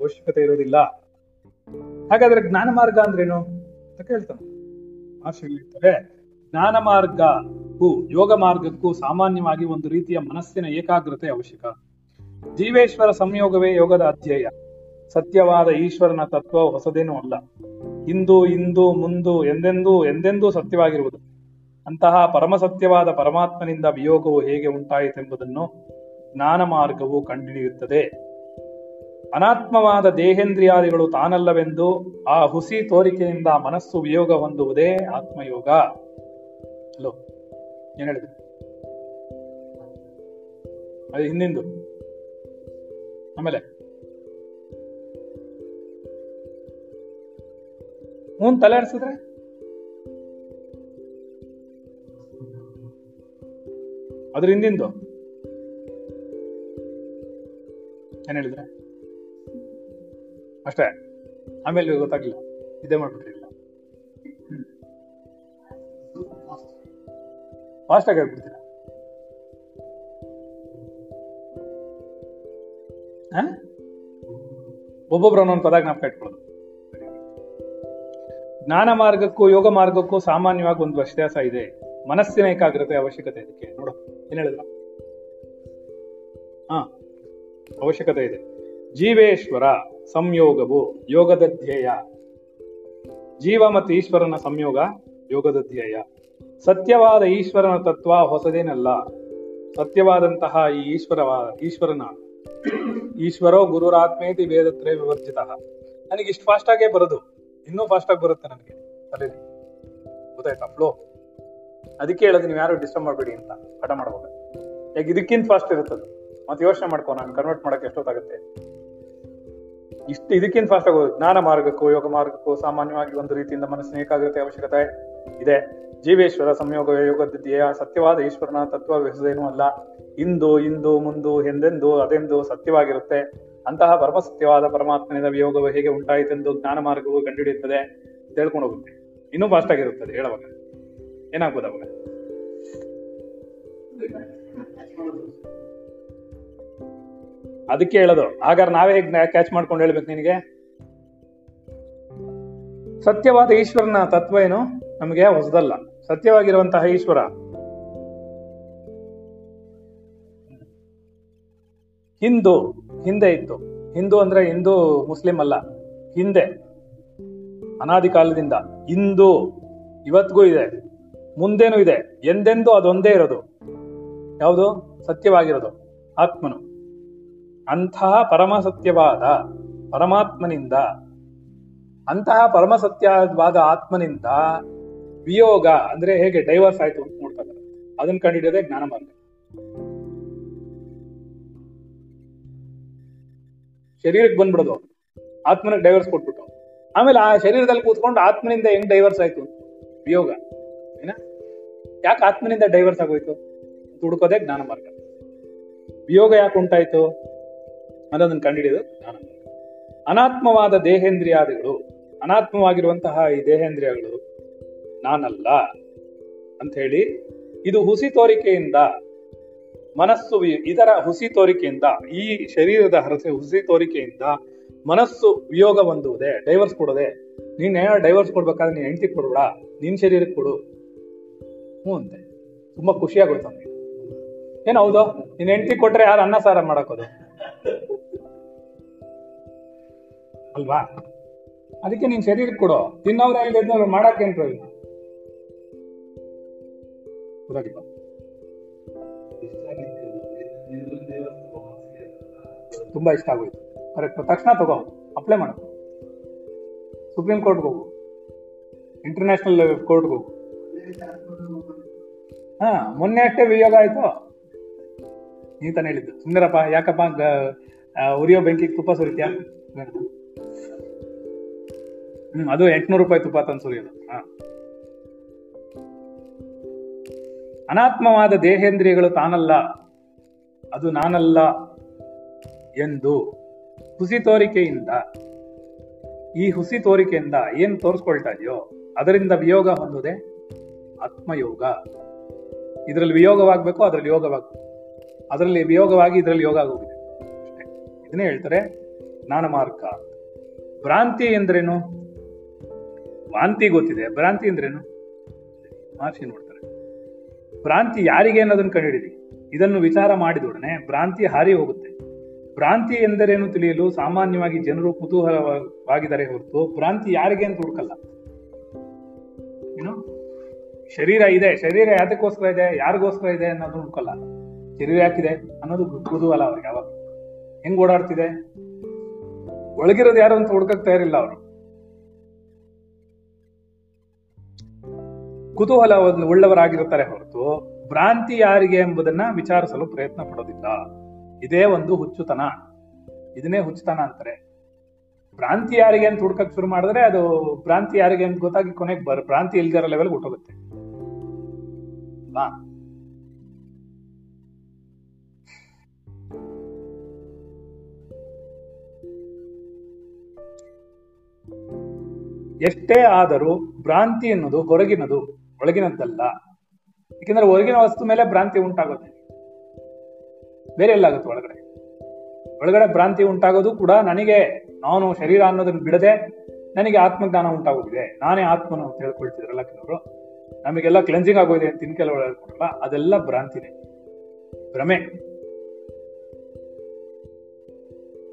ಅವಶ್ಯಕತೆ ಇರೋದಿಲ್ಲ. ಹಾಗಾದ್ರೆ ಜ್ಞಾನ ಮಾರ್ಗ ಅಂದ್ರೇನು ಅಂತ ಕೇಳ್ತಾನೆ. ಹೇಳ್ತಾರೆ ಜ್ಞಾನ ಮಾರ್ಗಕ್ಕೂ ಯೋಗ ಮಾರ್ಗಕ್ಕೂ ಸಾಮಾನ್ಯವಾಗಿ ಒಂದು ರೀತಿಯ ಮನಸ್ಸಿನ ಏಕಾಗ್ರತೆ ಅವಶ್ಯಕ. ಜೀವೇಶ್ವರ ಸಂಯೋಗವೇ ಯೋಗದ ಅಧ್ಯಯ. ಸತ್ಯವಾದ ಈಶ್ವರನ ತತ್ವ ಹೊಸದೇನೂ ಅಲ್ಲ. ಇಂದು ಇಂದು, ಮುಂದು, ಎಂದೆಂದೂ ಎಂದೆಂದೂ ಸತ್ಯವಾಗಿರುವುದು. ಅಂತಹ ಪರಮಸತ್ಯವಾದ ಪರಮಾತ್ಮನಿಂದ ವಿಯೋಗವು ಹೇಗೆ ಉಂಟಾಯಿತೆಂಬುದನ್ನು ಜ್ಞಾನ ಮಾರ್ಗವು ಕಂಡುಹಿಡಿಯುತ್ತದೆ. ಅನಾತ್ಮವಾದ ದೇಹೇಂದ್ರಿಯಾದಿಗಳು ತಾನಲ್ಲವೆಂದು ಆ ಹುಸಿ ತೋರಿಕೆಯಿಂದ ಮನಸ್ಸು ವಿಯೋಗ ಹೊಂದುವುದೇ ಆತ್ಮಯೋಗ. ಹಲೋ, ಏನ್ ಹೇಳಿದ್ರು? ಅದು ಹಿಂದಿಂದು. ಆಮೇಲೆ ಮೂನ್ ತಲೆ ಆಡ್ಸಿದ್ರೆ? ಅದ್ರ ಹಿಂದಿಂದು. ಏನ್ ಹೇಳಿದ್ರೆ? ಅಷ್ಟೇ. ಆಮೇಲೆ ಗೊತ್ತಾಗ್ಲಿಲ್ಲ. ಇದೇ ಮಾಡ್ಬಿಟ್ರಿ. ಫಾಸ್ಟ್ ಆಗಿ ಹೇಳ್ಬಿಡ್ತೀರಾ? ಒಬ್ಬೊಬ್ರು ಒಂದೊಂದು ಪದ ಜ್ಞಾಪಕ ಇಟ್ಕೊಳ್ಳೋದು. ಜ್ಞಾನ ಮಾರ್ಗಕ್ಕೂ ಯೋಗ ಮಾರ್ಗಕ್ಕೂ ಸಾಮಾನ್ಯವಾಗಿ ಒಂದು ವ್ಯತ್ಯಾಸ ಇದೆ. ಮನಸ್ಸಿನ ಏಕಾಗ್ರತೆ ಅವಶ್ಯಕತೆ ಇದಕ್ಕೆ. ನೋಡು, ಏನ್ ಹೇಳಿದ್ರು ಹಾ, ಅವಶ್ಯಕತೆ ಇದೆ. ಜೀವೇಶ್ವರ ಸಂಯೋಗವು ಯೋಗದ ಧ್ಯೇಯ. ಜೀವ ಮತ್ತು ಈಶ್ವರನ ಸಂಯೋಗ ಯೋಗದ ಧ್ಯೇಯ. ಸತ್ಯವಾದ ಈಶ್ವರನ ತತ್ವ ಹೊಸದೇನಲ್ಲ. ಸತ್ಯವಾದಂತಹ ಈ ಈಶ್ವರವಾದ ಈಶ್ವರನ ಈಶ್ವರೋ ಗುರುರಾತ್ಮೇತಿ ವೇದತ್ರೇ ವಿವರ್ಜಿತ. ನನಗೆ ಇಷ್ಟು ಫಾಸ್ಟ್ ಆಗೇ ಬರೋದು. ಇನ್ನೂ ಫಾಸ್ಟ್ ಆಗಿ ಬರುತ್ತೆ ನನಗೆ. ತಲೆಯಲ್ಲಿ ಗೊತ್ತಾಯ್ತಾ ಫ್ಲೋ ಅದಕ್ಕೆ ಹೇಳೋದು ನೀವು ಯಾರು ಡಿಸ್ಟರ್ಬ್ ಮಾಡಬೇಡಿ ಅಂತ ಹಠ ಮಾಡ್ಬೋದು ಯಾಕೆ ಇದಕ್ಕಿಂತ ಫಾಸ್ಟ್ ಇರುತ್ತದು? ಮತ್ತೆ ಯೋಚನೆ ಮಾಡ್ಕೋ, ನಾನು ಕನ್ವರ್ಟ್ ಮಾಡಕ್ಕೆ ಎಷ್ಟೊತ್ತಾಗುತ್ತೆ? ಇಷ್ಟು ಇದಕ್ಕಿಂತ ಫಾಸ್ಟ್ ಆಗೋದು. ಜ್ಞಾನ ಮಾರ್ಗಕ್ಕೂ, ಯೋಗ ಮಾರ್ಗಕ್ಕೂ ಸಾಮಾನ್ಯವಾಗಿ ಒಂದು ರೀತಿಯಿಂದ ಮನಸ್ಸಿನ ಏಕಾಗ್ರತೆ ಅವಶ್ಯಕತೆ ಇದೆ. ಜೀವೇಶ್ವರ ಸಂಯೋಗ ಯೋಗದ ಧ್ಯೇಯ ಸತ್ಯವಾದ ಈಶ್ವರನ ತತ್ವ ಹೊಸದೇನೂ ಅಲ್ಲ. ಇಂದು ಇಂದು, ಮುಂದು, ಎಂದೆಂದು, ಅದೆಂದು ಸತ್ಯವಾಗಿರುತ್ತೆ. ಅಂತಹ ಪರಮಸತ್ಯವಾದ ಪರಮಾತ್ಮನಿಂದ ವಿಯೋಗವು ಹೇಗೆ ಉಂಟಾಯಿತೆಂದು ಜ್ಞಾನ ಮಾರ್ಗವು ಕಂಡುಹಿಡಿಯುತ್ತದೆ ಅಂತ ಹೇಳ್ಕೊಂಡು ಹೋಗುತ್ತೆ. ಇನ್ನೂ ಫಾಸ್ಟ್ ಆಗಿರುತ್ತದೆ ಹೇಳುವಾಗ ಏನಾಗ್ಬೋದು ಅವಾಗ? ಅದಕ್ಕೆ ಹೇಳೋದು, ಹಾಗಾದ್ರೆ ನಾವೇ ಹೇಗೆ ಕ್ಯಾಚ್ ಮಾಡ್ಕೊಂಡು ಹೇಳ್ಬೇಕು ನಿನಗೆ? ಸತ್ಯವಾದ ಈಶ್ವರನ ತತ್ವ ಏನು? ನಮಗೆ ಹೊಸದಲ್ಲ. ಸತ್ಯವಾಗಿರುವಂತಹ ಈಶ್ವರ ಹಿಂದೂ, ಹಿಂದೆ ಇತ್ತು. ಹಿಂದೂ ಅಂದ್ರೆ ಹಿಂದೂ ಮುಸ್ಲಿಂ ಅಲ್ಲ. ಹಿಂದೆ. ಅನಾದಿ ಕಾಲದಿಂದ. ಇಂದು ಇವತ್ತಿಗೂ ಇದೆ. ಮುಂದೇನೂ ಇದೆ. ಎಂದೆಂದೂ ಅದೊಂದೇ ಇರೋದು. ಯಾವುದು? ಸತ್ಯವಾಗಿರೋದು. ಆತ್ಮನು. ಅಂತಹ ಪರಮಸತ್ಯವಾದ ಪರಮಾತ್ಮನಿಂದ, ಅಂತಹ ಪರಮಸತ್ಯವಾದ ಆತ್ಮನಿಂದ ವಿಯೋಗ ಅಂದ್ರೆ ಹೇಗೆ ಡೈವರ್ಸ್ ಆಯ್ತು ಅಂತ ನೋಡ್ತಾ ಅದನ್ನ ಕಂಡಿಡಿಯೋದೇ ಜ್ಞಾನ ಮಾರ್ಗ. ಶರೀರಕ್ಕೆ ಬಂದ್ಬಿಡೋದು. ಆತ್ಮನಿಗೆ ಡೈವರ್ಸ್ ಕೊಟ್ಬಿಟ್ಟು. ಆಮೇಲೆ ಆ ಶರೀರದಲ್ಲಿ ಕೂತ್ಕೊಂಡು ಆತ್ಮನಿಂದ ಹೆಂಗ್ ಡೈವರ್ಸ್ ಆಯ್ತು? ವಿಯೋಗ. ಏನ? ಯಾಕೆ ಆತ್ಮನಿಂದ ಡೈವರ್ಸ್ ಆಗೋಯ್ತು? ಹುಡುಕೋದೇ ಜ್ಞಾನ ಮಾರ್ಗ. ವಿಯೋಗ ಯಾಕೆ ಉಂಟಾಯ್ತು? ಅನ್ನೋದನ್ನ ಕಂಡುಹಿಡಿಯೋದು ಜ್ಞಾನ ಮಾರ್ಗ. ಅನಾತ್ಮವಾದ ದೇಹೇಂದ್ರಿಯಾದಿಗಳು, ಅನಾತ್ಮವಾಗಿರುವಂತಹ ಈ ದೇಹೇಂದ್ರಿಯಗಳು ನಾನಲ್ಲ ಅಂತ ಹೇಳಿ ಇದು ಹುಸಿ ತೋರಿಕೆಯಿಂದ ಮನಸ್ಸು ಇದರ ಹುಸಿ ತೋರಿಕೆಯಿಂದ, ಈ ಶರೀರದ ಹರಸೆ ಹುಸಿ ತೋರಿಕೆಯಿಂದ ಮನಸ್ಸು ವಿಯೋಗ ಹೊಂದುವುದೇ ಡೈವರ್ಸ್ ಕೊಡೋದೆ ನೀನ್ ಏನೋ ಡೈವರ್ಸ್ ಕೊಡ್ಬೇಕಾದ್ರೆ ನೀನ್ ಹೆಂಡತಿ ಕೊಡ್ಬೇಡ, ನಿನ್ ಶರೀರಕ್ಕೆ ಕೊಡು. ಹ್ಞೂ ಅಂತೆ. ತುಂಬಾ ಖುಷಿ ಆಗೋಯ್ತು ಅವನಿಗೆ. ಏನ್ ಹೌದು? ನಿನ್ ಹೆಂಡತಿ ಕೊಟ್ರೆ ಯಾರು ಅನ್ನ ಸಾರ ಮಾಡಕೋದು ಅಲ್ವಾ? ಅದಕ್ಕೆ ನಿನ್ ಶರೀರಕ್ಕೆ ಕೊಡು. ತಿನ್ನೋರು ಎಲ್ಲಿದ್ನವ್ರು ಮಾಡಕ್ಕೆ ಏನ್ ಪ್ರಯೋಜನ? ತುಂಬಾ ಇಷ್ಟ ಆಗೋಯ್ತು. ಕರೆಕ್ಟ್ ತಕ್ಷಣ ತಗೋ. ಅಪ್ಲೈ ಮಾಡು. ಸುಪ್ರೀಂ ಕೋರ್ಟ್ಗೆ ಹೋಗು. ಇಂಟರ್ನ್ಯಾಷನಲ್ ಕೋರ್ಟ್ಗೆ ಹೋಗು. ಹಾ, ಮೊನ್ನೆ ಅಷ್ಟೇ ವಿಯೋಗ ಆಯ್ತು. ನೀ ತಾನೇ ಹೇಳಿದ್ದು. ಸುಂದರಪ್ಪ, ಯಾಕಪ್ಪ ಉರಿಯೋ ಬೆಂಕಿಗೆ ತುಪ್ಪ ಸುರಿತ್ಯಾ? ಹ್ಮ್, ಅದು ಎಂಟ್ನೂರು ರೂಪಾಯಿ ತುಪ್ಪ ತಂದು ಸುರಿಯೋದು. ಹಾ. ಅನಾತ್ಮವಾದ ದೇಹೇಂದ್ರಿಯಗಳು ತಾನಲ್ಲ, ಅದು ನಾನಲ್ಲ ಎಂದು ಹುಸಿ ತೋರಿಕೆಯಿಂದ, ಈ ಹುಸಿ ತೋರಿಕೆಯಿಂದ ಏನು ತೋರಿಸ್ಕೊಳ್ತಾ ಇದೆಯೋ, ಅದರಿಂದ ವಿಯೋಗ ಹೊಂದುವುದೇ ಆತ್ಮಯೋಗ. ಇದರಲ್ಲಿ ವಿಯೋಗವಾಗಬೇಕು, ಅದರಲ್ಲಿ ಯೋಗವಾಗಬೇಕು ಅದರಲ್ಲಿ ವಿಯೋಗವಾಗಿ ಇದರಲ್ಲಿ ಯೋಗ ಆಗೋಗಿದೆ. ಇದನ್ನೇ ಹೇಳ್ತಾರೆ ಜ್ಞಾನ ಮಾರ್ಗ ಭ್ರಾಂತಿ ಎಂದ್ರೇನು? ಭ್ರಾಂತಿ ಗೊತ್ತಿದೆ. ಭ್ರಾಂತಿ ಅಂದ್ರೇನು ನೋಡ್ತಾರೆ ಭ್ರಾಂತಿ ಯಾರಿಗೆ ಅನ್ನೋದನ್ನು ಕಂಡುಹಿಡಿದಿ ಇದನ್ನು ವಿಚಾರ ಮಾಡಿದೊಡನೆ ಭ್ರಾಂತಿ ಹಾರಿ ಹೋಗುತ್ತೆ. ಭ್ರಾಂತಿ ಎಂದರೇನು ತಿಳಿಯಲು ಸಾಮಾನ್ಯವಾಗಿ ಜನರು ಕುತೂಹಲವಾಗಿದ್ದಾರೆ ಹೊರತು ಭ್ರಾಂತಿ ಯಾರಿಗೆ ಅಂತ ಹುಡುಕಲ್ಲ. ಏನು? ಶರೀರ ಇದೆ, ಶರೀರ ಯಾತಕ್ಕೋಸ್ಕರ ಇದೆ, ಯಾರಿಗೋಸ್ಕರ ಇದೆ ಅನ್ನೋದು ಹುಡುಕಲ್ಲ. ಶರೀರ ಯಾಕಿದೆ ಅನ್ನೋದು ಕುತೂಹಲ ಅವ್ರಿಗೆ ಯಾವಾಗ. ಹೆಂಗ್ ಓಡಾಡ್ತಿದೆ? ಒಳಗಿರೋದು ಯಾರು ಅಂತ ಹುಡ್ಕಕ್ ತಯಾರಿಲ್ಲ ಅವರು. ಕುತೂಹಲ ಉಳ್ಳವರಾಗಿರುತ್ತಾರೆ ಹೊರತು ಭ್ರಾಂತಿ ಯಾರಿಗೆ ಎಂಬುದನ್ನ ವಿಚಾರಿಸಲು ಪ್ರಯತ್ನ ಪಡೋದಿಲ್ಲ. ಇದೇ ಒಂದು ಹುಚ್ಚುತನ. ಇದನ್ನೇ ಹುಚ್ಚುತನ ಅಂತಾರೆ. ಭ್ರಾಂತಿ ಯಾರಿಗೆ ಅಂತ ಹುಡ್ಕಕ್ ಶುರು ಮಾಡಿದ್ರೆ ಅದು ಭ್ರಾಂತಿ ಯಾರಿಗೆ ಅಂತ ಗೊತ್ತಾಗಿ ಕೊನೆಗೆ ಬರ್, ಭ್ರಾಂತಿ ಇಲ್ದಿರೋ ಲೆವೆಲ್ ಹುಟ್ಟೋಗುತ್ತೆ. ಎಷ್ಟೇ ಆದರೂ ಭ್ರಾಂತಿ ಎನ್ನುವುದು ಹೊರಗಿನದು. ಒಳಗಿನದ್ದಲ್ಲ. ಯಾಕೆಂದ್ರೆ ಹೊರಗಿನ ವಸ್ತು ಮೇಲೆ ಭ್ರಾಂತಿ ಉಂಟಾಗುತ್ತೆ. ಬೇರೆ ಎಲ್ಲಾಗುತ್ತೆ ಒಳಗಡೆ. ಒಳಗಡೆ ಭ್ರಾಂತಿ ಉಂಟಾಗೋದು ಕೂಡ ನನಗೆ, ನಾನು ಶರೀರ ಅನ್ನೋದನ್ನು ಬಿಡದೆ ನನಗೆ ಆತ್ಮಜ್ಞಾನ ಉಂಟಾಗೋಗಿದೆ. ನಾನೇ ಆತ್ಮನು ಅಂತ ಹೇಳ್ಕೊಳ್ತಿದ್ರಲ್ಲ ಕೆಲವರು. ನಮಗೆಲ್ಲ ಕ್ಲೆನ್ಸಿಂಗ್ ಆಗೋದೆ ಅಂತ ಇನ್ನು ಕೆಲವರು ಅದೆಲ್ಲ ಭ್ರಾಂತಿನೇ ಭ್ರಮೆ.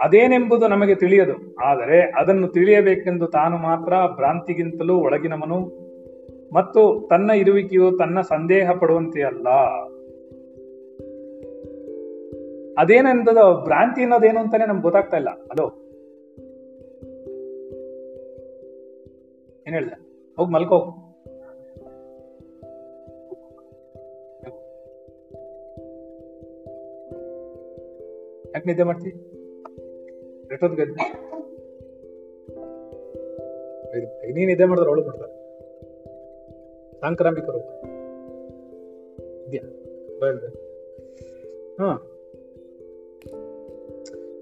ಅದೇನೆಂಬುದು ನಮಗೆ ತಿಳಿಯದು. ಆದರೆ ಅದನ್ನು ತಿಳಿಯಬೇಕೆಂದು ತಾನು ಮಾತ್ರ ಭ್ರಾಂತಿಗಿಂತಲೂ ಒಳಗಿನವನು ಮತ್ತು ತನ್ನ ಇರುವಿಕೆಯು ತನ್ನ ಸಂದೇಹ ಪಡುವಂತೆಯಲ್ಲ ಅಲ್ಲ ಅದೇನೆಂದದ? ಭ್ರಾಂತಿ ಅನ್ನೋದೇನು ಅಂತಾನೆ ನಮ್ಗೆ ಗೊತ್ತಾಗ್ತಾ ಇಲ್ಲ. ಅಲೋ ಏನ್ ಹೇಳ್ದೆ? ಹೋಗ್ ಮಲ್ಕೋ. ಯಾಕೆ ನಿದ್ದೆ ಮಾಡ್ತಿ? ಎಷ್ಟೊತ್ತು ಗದ್ದೆ? ನೀನ್ ನಿದ್ದೆ ಮಾಡಿದ್ರೆ ಅವಳು ಮಾಡ್ತಾರೆ ಸಾಂಕ್ರಾಮಿಕರು ರೋಗ ಹಾ.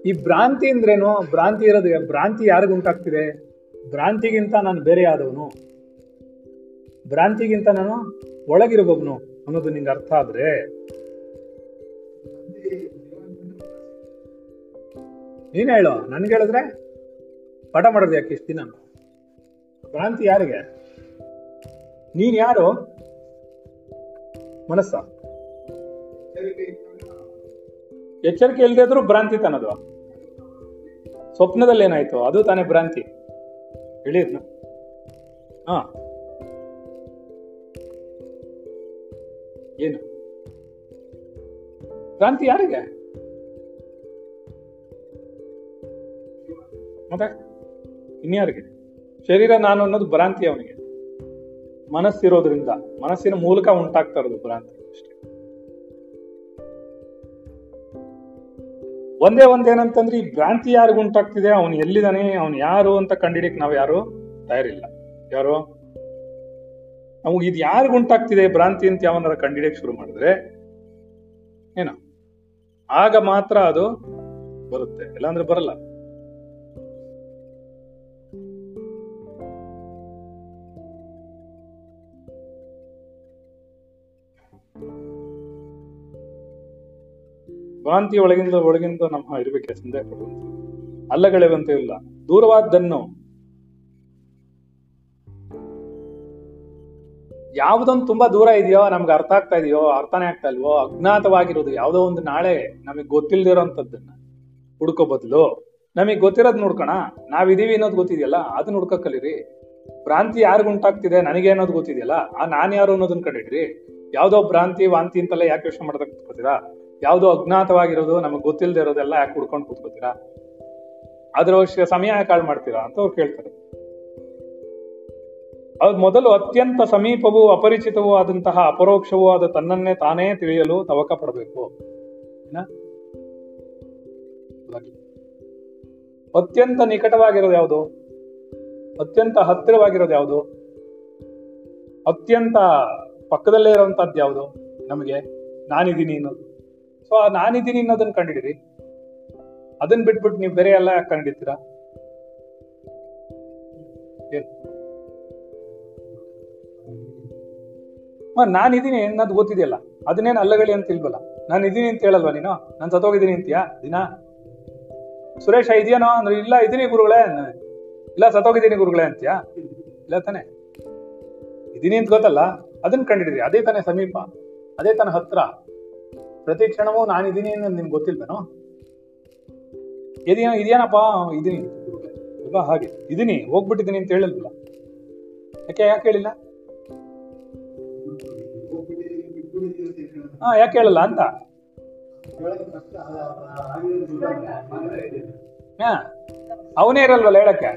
ಈ ಭ್ರಾಂತಿ ಅಂದ್ರೇನು? ಭ್ರಾಂತಿ ಇರೋದು, ಭ್ರಾಂತಿ ಯಾರಿಗೂ ಉಂಟಾಗ್ತಿದೆ? ಭ್ರಾಂತಿಗಿಂತ ನಾನು ಬೇರೆ ಆದವನು. ಭ್ರಾಂತಿಗಿಂತ ನಾನು ಒಳಗಿರುವವನು ಅನ್ನೋದು ನಿಂಗೆ ಅರ್ಥ ಆದ್ರೆ. ನೀನ್ ಹೇಳು, ನನ್ಗೆ ಹೇಳಿದ್ರೆ? ಪಾಠ ಮಾಡೋದು ಯಾಕೆ ಇಷ್ಟು ದಿನ? ಭ್ರಾಂತಿ ಯಾರಿಗೆ? ನೀನ್ ಯಾರು? ಮನಸ್ಸ? ಎಚ್ಚರಿಕೆ ಇಲ್ಲದೆ ಇದ್ರು ಭ್ರಾಂತಿ ತಾನದು ಸ್ವಪ್ನದಲ್ಲಿ ಏನಾಯ್ತು? ಅದು ತಾನೇ ಭ್ರಾಂತಿ. ಹೇಳಿದ್ನ ಹಾ. ಏನು? ಭ್ರಾಂತಿ ಯಾರಿಗೆ? ಮತ್ತೆ? ಇನ್ಯಾರಿಗೆ? ಶರೀರ ನಾನು ಅನ್ನೋದು ಭ್ರಾಂತಿ ಅವನಿಗೆ. ಮನಸ್ಸಿರೋದ್ರಿಂದ, ಮನಸ್ಸಿನ ಮೂಲಕ ಉಂಟಾಗ್ತಾ ಇರೋದು ಭ್ರಾಂತಿ ಅಷ್ಟೇ. ಒಂದೇ ಒಂದೇನಂತಂದ್ರೆ, ಈ ಭ್ರಾಂತಿ ಯಾರಿಗೂ ಉಂಟಾಗ್ತಿದೆ? ಅವನು ಎಲ್ಲಿದ್ದಾನೆ ಅವನು ಯಾರು ಅಂತ ಕಂಡಿಡಿಯಕ್ ನಾವು ಯಾರು ತಯಾರಿಲ್ಲ. ಯಾರು? ನಾವು ಇದು ಯಾರಿಗೂ ಉಂಟಾಗ್ತಿದೆ ಭ್ರಾಂತಿ ಅಂತ ಯಾವನಾರ ಕಂಡಿಡಿಯಕ್ ಶುರು ಮಾಡಿದ್ರೆ, ಏನೋ? ಆಗ ಮಾತ್ರ ಅದು ಬರುತ್ತೆ. ಇಲ್ಲಾಂದ್ರೆ ಬರಲ್ಲ. ಭ್ರಾಂತಿ ಒಳಗಿಂದ ಒಳಗಿಂದ ನಮ್ಮ ಇರಬೇಕೆ ಸಂದೇಹ ಪಡುವಂತ ಅಲ್ಲಗಳೆವಂತೆ ಇಲ್ಲ. ದೂರವಾದ್ದನ್ನು. ಯಾವುದೊಂದು ತುಂಬಾ ದೂರ ಇದೆಯೋ, ನಮ್ಗೆ ಅರ್ಥ ಆಗ್ತಾ ಇದೆಯೋ, ಅರ್ಥನೇ ಆಗ್ತಾ ಇಲ್ವೋ, ಅಜ್ಞಾತವಾಗಿರೋದು ಯಾವುದೋ ಒಂದು ನಾಳೆ ನಮಗೆ ಗೊತ್ತಿಲ್ದಿರೋಂಥದ್ದನ್ನ ಹುಡ್ಕೋ ಬದಲು. ನಮಗೆ ಗೊತ್ತಿರೋದ್ ನೋಡ್ಕೋಣ. ನಾವಿದೀವಿ ಅನ್ನೋದು ಗೊತ್ತಿದೆಯಲ್ಲ, ಅದನ್ನ ಹುಡ್ಕಕ್ ಕಲೀರಿ ಭ್ರಾಂತಿ ಯಾರಿಗ ಉಂಟಾಗ್ತಿದೆ, ನನಗೆ ಅನ್ನೋದು ಗೊತ್ತಿದೆಯಲ್ಲ, ಆ ನಾನು ಯಾರು ಅನ್ನೋದನ್ನ ಕಂಡಿಡ್ರಿ. ಯಾವುದೋ ಭ್ರಾಂತಿ, ವಾಂತಿ ಅಂತೆಲ್ಲ ಯಾಕೆ ಯೋಚನೆ ಮಾಡ್ತಾ ಯಾವ್ದೋ ಅಜ್ಞಾತವಾಗಿರೋದು, ನಮಗೆ ಗೊತ್ತಿಲ್ಲದೆ ಇರೋದೆಲ್ಲ ಯಾಕೆ ಹುಡ್ಕೊಂಡು ಕೂತ್ಕೋತೀರಾ? ಅದ್ರ ಅವಶ್ಯ, ಸಮಯ ಯಾಕೆ ಮಾಡ್ತೀರಾ ಅಂತ ಅವ್ರು ಕೇಳ್ತಾರೆ. ಅದು ಮೊದಲು ಅತ್ಯಂತ ಸಮೀಪವೂ ಅಪರಿಚಿತವೂ ಆದಂತಹ ಅಪರೋಕ್ಷವೂ ಆದ ತನ್ನನ್ನೇ ತಾನೇ ತಿಳಿಯಲು ತವಕ ಪಡಬೇಕು. ಅತ್ಯಂತ ನಿಕಟವಾಗಿರೋದು ಯಾವುದು? ಅತ್ಯಂತ ಹತ್ತಿರವಾಗಿರೋದು ಯಾವುದು? ಅತ್ಯಂತ ಪಕ್ಕದಲ್ಲೇ ಇರುವಂತದ್ದು ಯಾವುದು ನಮಗೆ? ನಾನಿದ್ದೀನಿ ಅನ್ನೋದು. ಸೊ ನಾನಿದ್ದೀನಿ ಅನ್ನೋದನ್ನ ಕಂಡಿಡಿರಿ ಅದನ್ನ ಬಿಟ್ಬಿಟ್ಟು ನೀವು ಬೇರೆ ಎಲ್ಲ ಕಂಡಿಡ್ತೀರಾ ನಾನಿದ್ದೀನಿ ಅನ್ನೋದು ಗೊತ್ತಿದೆಯಲ್ಲ. ಅದನ್ನೇನು ಅಲ್ಲಗಳಿ ಅಂತ ಇಲ್ವಲ್ಲ? ನಾನು ಇದ್ದೀನಿ ಅಂತ ಹೇಳಲ್ವಾ ನೀನು? ನಾನು ಸತ್ತೋಗಿದ್ದೀನಿ ಅಂತೀಯಾ ದಿನ? ಸುರೇಶ ಇದೆಯೇನೋ? ಅಂದ್ರೆ ಇಲ್ಲ ಇದೀನಿ ಗುರುಗಳೇ. ಇಲ್ಲ, ಸತ್ತೋಗಿದ್ದೀನಿ ಗುರುಗಳೇ ಅಂತೀಯಾ? ಇಲ್ಲ ತಾನೆ. ಇದೀನಿ ಅಂತ ಗೊತ್ತಲ್ಲ. ಅದನ್ನ ಕಂಡಿಡಿರಿ ಅದೇ ತಾನೇ ಸಮೀಪ. ಅದೇ ತಾನೇ ಹತ್ರ. ಪ್ರತಿ ಕ್ಷಣವೂ ನಾನಿದ್ದೀನಿ ಅನ್ನೋದು ನಿಮ್ಗೆ ಗೊತ್ತಿಲ್ವೇನೋ ಇದೇನೋ ಇದೇನಪ್ಪ ಇದೀನಿ. ಅಲ್ವಾ ಹಾಗೆ ಇದೀನಿ ಹೋಗ್ಬಿಟ್ಟಿದ್ದೀನಿ ಅಂತ ಹೇಳಿಲ್ವಲ್ಲ ಯಾಕೆ ಯಾಕೆ ಹೇಳಿಲ್ಲ. ಹಾ, ಯಾಕೆ ಹೇಳಲ್ಲ ಅಂತ. ಹಾ, ಅವನೇ ಇರಲ್ವಲ್ಲ ಹೇಳಕ್ಕೆ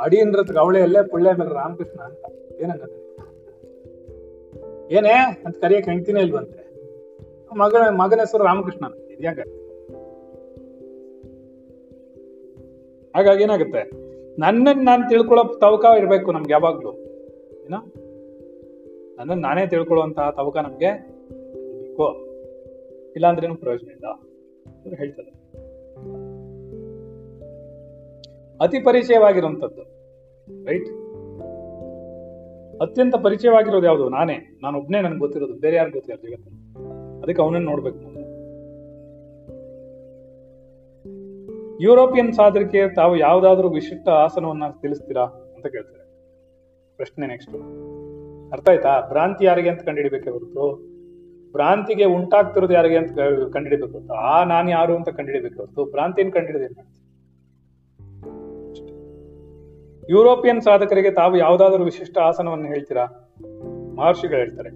ಅಡಿಯನ್ರತ್ ಅವಳೆಯಲ್ಲೇ ಪುಳ್ಳೆ ಮೇಲೆ ರಾಮಕೃಷ್ಣ ಅಂತ. ಏನಂಗತ್ತೆ? ಏನೇ? ಅಂತ ಕರಿಯಕ್ ಹೆಂಡ್ತಿನೇ ಇಲ್ವಂತೆ. ಮಗ ಮಗನ ಹೆಸರು ರಾಮಕೃಷ್ಣ. ಇದ್ಯಾಕೆ ಹಾಗಾಗಿ ಏನಾಗುತ್ತೆ? ನನ್ನನ್ನು ನಾನು ತಿಳ್ಕೊಳ್ಳೋ ತವಕ ಇರಬೇಕು ನಮ್ಗೆ ಯಾವಾಗ್ಲೂ. ಏನ? ನನ್ನನ್ನು ನಾನೇ ತಿಳ್ಕೊಳ್ಳುವಂತಹ ತವಕ ನಮ್ಗೆ ಬೇಕು ಇಲ್ಲಾಂದ್ರೇನು ಪ್ರಯೋಜನ ಇಲ್ಲ. ಅಂತ ಹೇಳ್ತದೆ ಅತಿ ಪರಿಚಯವಾಗಿರುವಂಥದ್ದು ರೈಟ್ ಅತ್ಯಂತ ಪರಿಚಯವಾಗಿರೋದು ಯಾವುದು? ನಾನೇ. ನಾನು ಒಬ್ನೇ ನನ್ಗೆ ಗೊತ್ತಿರೋದು, ಬೇರೆ ಯಾರು ಗೊತ್ತಿಲ್ಲ ಜಗತ್ತು ಅದಕ್ಕೆ ಅವನನ್ನು ನೋಡ್ಬೇಕು ಯುರೋಪಿಯನ್ ಸಾಧನಕ್ಕೆ ತಾವು ಯಾವುದಾದ್ರೂ ವಿಶಿಷ್ಟ ಆಸನವನ್ನ ತಿಳಿಸ್ತೀರಾ ಅಂತ ಕೇಳ್ತಾರೆ. ಪ್ರಶ್ನೆ ನೆಕ್ಸ್ಟ್ ಅರ್ಥ ಆಯ್ತಾ? ಭ್ರಾಂತಿ ಯಾರಿಗೆ ಅಂತ ಕಂಡುಹಿಡಿಬೇಕೆ ಹೊರತು, ಭ್ರಾಂತಿಗೆ ಉಂಟಾಗ್ತಿರೋದು ಯಾರಿಗೆ ಅಂತ ಕಂಡುಹಿಡಬೇಕು ಆ ನಾನು ಯಾರು ಅಂತ ಕಂಡುಹಿಡಬೇಕು ಹೊರತು, ಭ್ರಾಂತಿಯನ್ನು ಕಂಡುಹಿಡಿದೇನೆ ಯುರೋಪಿಯನ್ ಸಾಧಕರಿಗೆ ತಾವು ಯಾವುದಾದರೂ ವಿಶಿಷ್ಟ ಆಸನವನ್ನು ಹೇಳ್ತೀರಾ? ಮಹರ್ಷಿಗಳು ಹೇಳ್ತಾರೆ.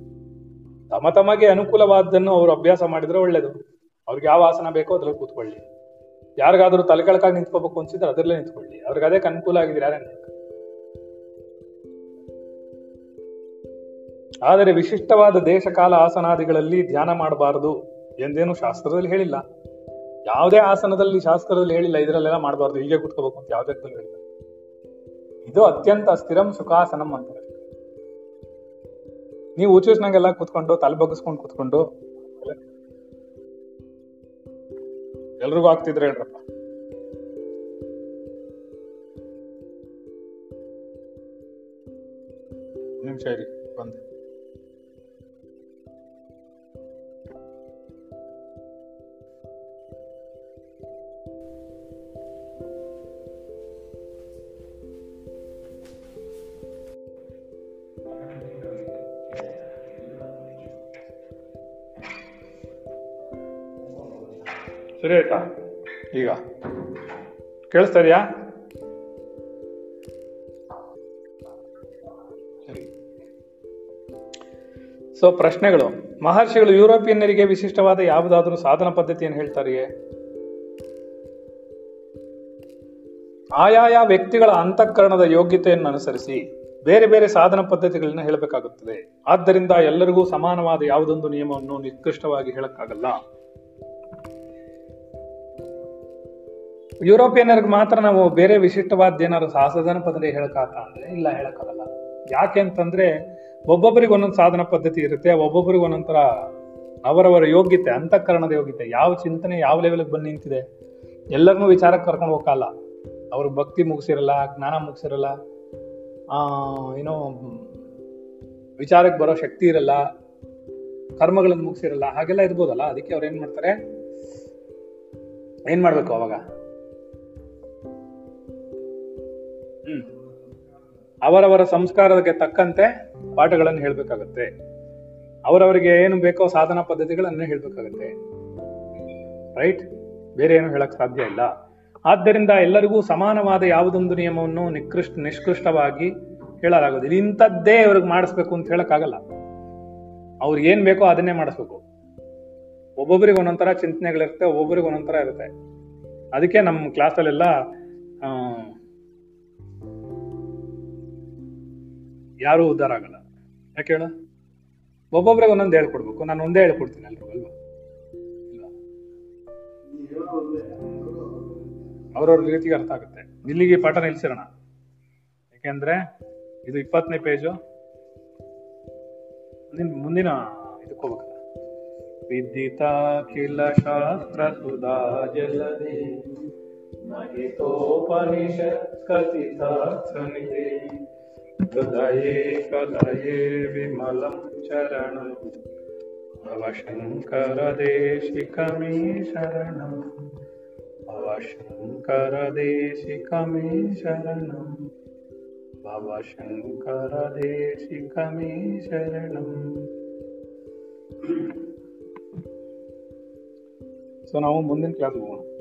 ತಮ್ಮ ತಮಗೆ ಅನುಕೂಲವಾದ್ದನ್ನು ಅವರು ಅಭ್ಯಾಸ ಮಾಡಿದ್ರೆ ಒಳ್ಳೇದು. ಅವ್ರಿಗೆ ಯಾವ ಆಸನ ಬೇಕೋ ಅದ್ರಲ್ಲಿ ಕೂತ್ಕೊಳ್ಳಿ. ಯಾರಿಗಾದ್ರೂ ತಲೆಕೆಳಕಾಗಿ ನಿಂತ್ಕೋಬೇಕು ಅನ್ಸಿದ್ರೆ ಅದರಲ್ಲೇ ನಿಂತ್ಕೊಳ್ಳಿ. ಅವ್ರಿಗೆ ಅದಕ್ಕೆ ಅನುಕೂಲ ಆಗಿದ್ರೆ ಯಾರೇ ಆದರೆ ವಿಶಿಷ್ಟವಾದ ದೇಶಕಾಲ ಆಸನಾದಿಗಳಲ್ಲಿ ಧ್ಯಾನ ಮಾಡಬಾರದು ಎಂದೇನು ಶಾಸ್ತ್ರದಲ್ಲಿ ಹೇಳಿಲ್ಲ. ಯಾವುದೇ ಆಸನದಲ್ಲಿ ಶಾಸ್ತ್ರದಲ್ಲಿ ಹೇಳಿಲ್ಲ, ಇದರಲ್ಲೆಲ್ಲ ಮಾಡಬಾರ್ದು. ಹೀಗೆ ಕೂತ್ಕೋಬೇಕು ಅಂತ ಯಾವುದೇ ಹೇಳಿಲ್ಲ. ಇದು ಅತ್ಯಂತ ಸ್ಥಿರಂ ಸುಖಾಸನಂ ಅಂತಾರೆ. ನೀವು ಉಚ್ಚೂಸ್ನಾಗೆಲ್ಲ ಕೂತ್ಕೊಂಡು, ತಲೆ ಬಗ್ಗಿಸ್ಕೊಂಡು ಕೂತ್ಕೊಂಡು, ಎಲ್ರಿಗೂ ಆಗ್ತಿದ್ರೆ ಹೇಳ್ರಪ್ಪ. ನಿಮಿಷ ಇರಿ ಬಂದೆ. ಸರಿ ಆಯ್ತಾ ಈಗ. ಕೇಳಿಸ್ತಾ ಇದೆಯಾ ಸೊ ಪ್ರಶ್ನೆಗಳು. ಮಹರ್ಷಿಗಳು ಯುರೋಪಿಯನ್ನರಿಗೆ ವಿಶಿಷ್ಟವಾದ ಯಾವುದಾದ್ರೂ ಸಾಧನ ಪದ್ಧತಿಯನ್ನು ಹೇಳ್ತಾರೆಯೇ? ಆಯಾಯ ವ್ಯಕ್ತಿಗಳ ಅಂತಃಕರಣದ ಯೋಗ್ಯತೆಯನ್ನು ಅನುಸರಿಸಿ ಬೇರೆ ಬೇರೆ ಸಾಧನ ಪದ್ಧತಿಗಳನ್ನ ಹೇಳಬೇಕಾಗುತ್ತದೆ. ಆದ್ದರಿಂದ ಎಲ್ಲರಿಗೂ ಸಮಾನವಾದ ಯಾವುದೊಂದು ನಿಯಮವನ್ನು ನಿಷ್ಕೃಷ್ಟವಾಗಿ ಹೇಳಕ್ಕಾಗಲ್ಲ. ಯುರೋಪಿಯನ್ನರಿಗೆ ಮಾತ್ರ ನಾವು ಬೇರೆ ವಿಶಿಷ್ಟವಾದ ಏನಾದ್ರು ಸಾಧನ ಪದ್ಧತಿ ಹೇಳಕ್ಕಾಗ ಅಂದ್ರೆ ಇಲ್ಲ ಹೇಳಕ್ಕಾಗಲ್ಲ. ಯಾಕೆ ಅಂತಂದ್ರೆ ಒಬ್ಬೊಬ್ಬರಿಗೆ ಒಂದೊಂದು ಸಾಧನ ಪದ್ಧತಿ ಇರುತ್ತೆ, ಒಬ್ಬೊಬ್ಬರಿಗೆ ಒಂದೊಂಥರ ಅವರವರ ಯೋಗ್ಯತೆ, ಅಂತಃಕರಣದ ಯೋಗ್ಯತೆ, ಯಾವ ಚಿಂತನೆ ಯಾವ ಲೆವೆಲ್ಗೆ ಬಂದು ನಿಂತಿದೆ, ಎಲ್ಲರನ್ನೂ ವಿಚಾರಕ್ಕೆ ಕರ್ಕೊಂಡು ಹೋಗಲ್ಲ ಅವ್ರ ಭಕ್ತಿ ಮುಗಿಸಿರಲ್ಲ, ಜ್ಞಾನ ಮುಗಿಸಿರಲ್ಲ ಏನೋ ವಿಚಾರಕ್ಕೆ ಬರೋ ಶಕ್ತಿ ಇರಲ್ಲ ಕರ್ಮಗಳನ್ನು ಮುಗಿಸಿರಲ್ಲ, ಹಾಗೆಲ್ಲ ಇರ್ಬೋದಲ್ಲ, ಅದಕ್ಕೆ ಅವ್ರು ಏನ್ ಮಾಡ್ತಾರೆ? ಏನ್ ಮಾಡ್ಬೇಕು ಅವಾಗ? ಅವರವರ ಸಂಸ್ಕಾರಕ್ಕೆ ತಕ್ಕಂತೆ ಪಾಠಗಳನ್ನು ಹೇಳಬೇಕಾಗತ್ತೆ. ಅವರವರಿಗೆ ಏನು ಬೇಕೋ ಸಾಧನಾ ಪದ್ಧತಿಗಳನ್ನು ಹೇಳಬೇಕಾಗತ್ತೆ. ರೈಟ್ ಬೇರೆ ಏನು ಹೇಳಕ್ ಸಾಧ್ಯ ಇಲ್ಲ. ಆದ್ದರಿಂದ ಎಲ್ಲರಿಗೂ ಸಮಾನವಾದ ಯಾವುದೊಂದು ನಿಯಮವನ್ನು ನಿಕೃಷ್ಟ, ನಿಷ್ಕೃಷ್ಟವಾಗಿ ಹೇಳಲಾಗೋದಿಲ್ಲ. ಇಂಥದ್ದೇ ಅವ್ರಿಗೆ ಮಾಡಿಸ್ಬೇಕು ಅಂತ ಹೇಳಕ್ಕಾಗಲ್ಲ. ಅವ್ರಿಗೆ ಏನ್ ಬೇಕೋ ಅದನ್ನೇ ಮಾಡಿಸ್ಬೇಕು. ಒಬ್ಬೊಬ್ಬರಿಗೆ ಒಂದೊಂಥರ ಚಿಂತನೆಗಳಿರುತ್ತೆ, ಒಬ್ಬೊಬ್ಬರಿಗೆ ಒಂದೊಂಥರ ಇರುತ್ತೆ. ಅದಕ್ಕೆ ನಮ್ಮ ಕ್ಲಾಸಲ್ಲೆಲ್ಲ ಯಾರು ಉದ್ಧಾರ ಆಗಲ್ಲ ಯಾಕೆ ಹೇಳ? ಒಬ್ಬೊಬ್ರಿಗೆ ಒಂದೊಂದು ಹೇಳ್ಕೊಡ್ಬೇಕು. ನಾನು ಒಂದೇ ಹೇಳ್ಕೊಡ್ತೀನಿ ಎಲ್ರಿಗೂ ಅಲ್ವಾ? ಅವ್ರವ್ರ ರೀತಿಗೆ ಅರ್ಥ ಆಗುತ್ತೆ. ಇಲ್ಲಿಗೆ ಪಾಠ ನಿಲ್ಸಿರೋಣ. ಯಾಕೆಂದ್ರೆ ಇದು ಇಪ್ಪತ್ತನೇ ಪೇಜು. ಮುಂದಿನ ಇದಕ್ಕೆ ಹೋಗ್ಬೇಕಲ್ಲ ವಿದ್ಯಿತಾಖಿಲ ಶಾಸ್ತ್ರ ಸುಧಾ ಜಲಧಿ ಮಹಿತೋಪನಿಷತ್ ಕಥಿತಾರ್ಥನಿಧಿ ಭವಶಂಕರ ದೇಶಿಕಮೇ ಶರಣಂ ಭವ ಶಂಕರ ದೇಶಿಕಮೇ ಶರಣಂ ಭವ ಶಂಕರ ಶರಣಂ ಸೊ ನಾವು ಮುಂದಿನ ಕ್ಲಾಸ್ ಹೋಗೋಣ.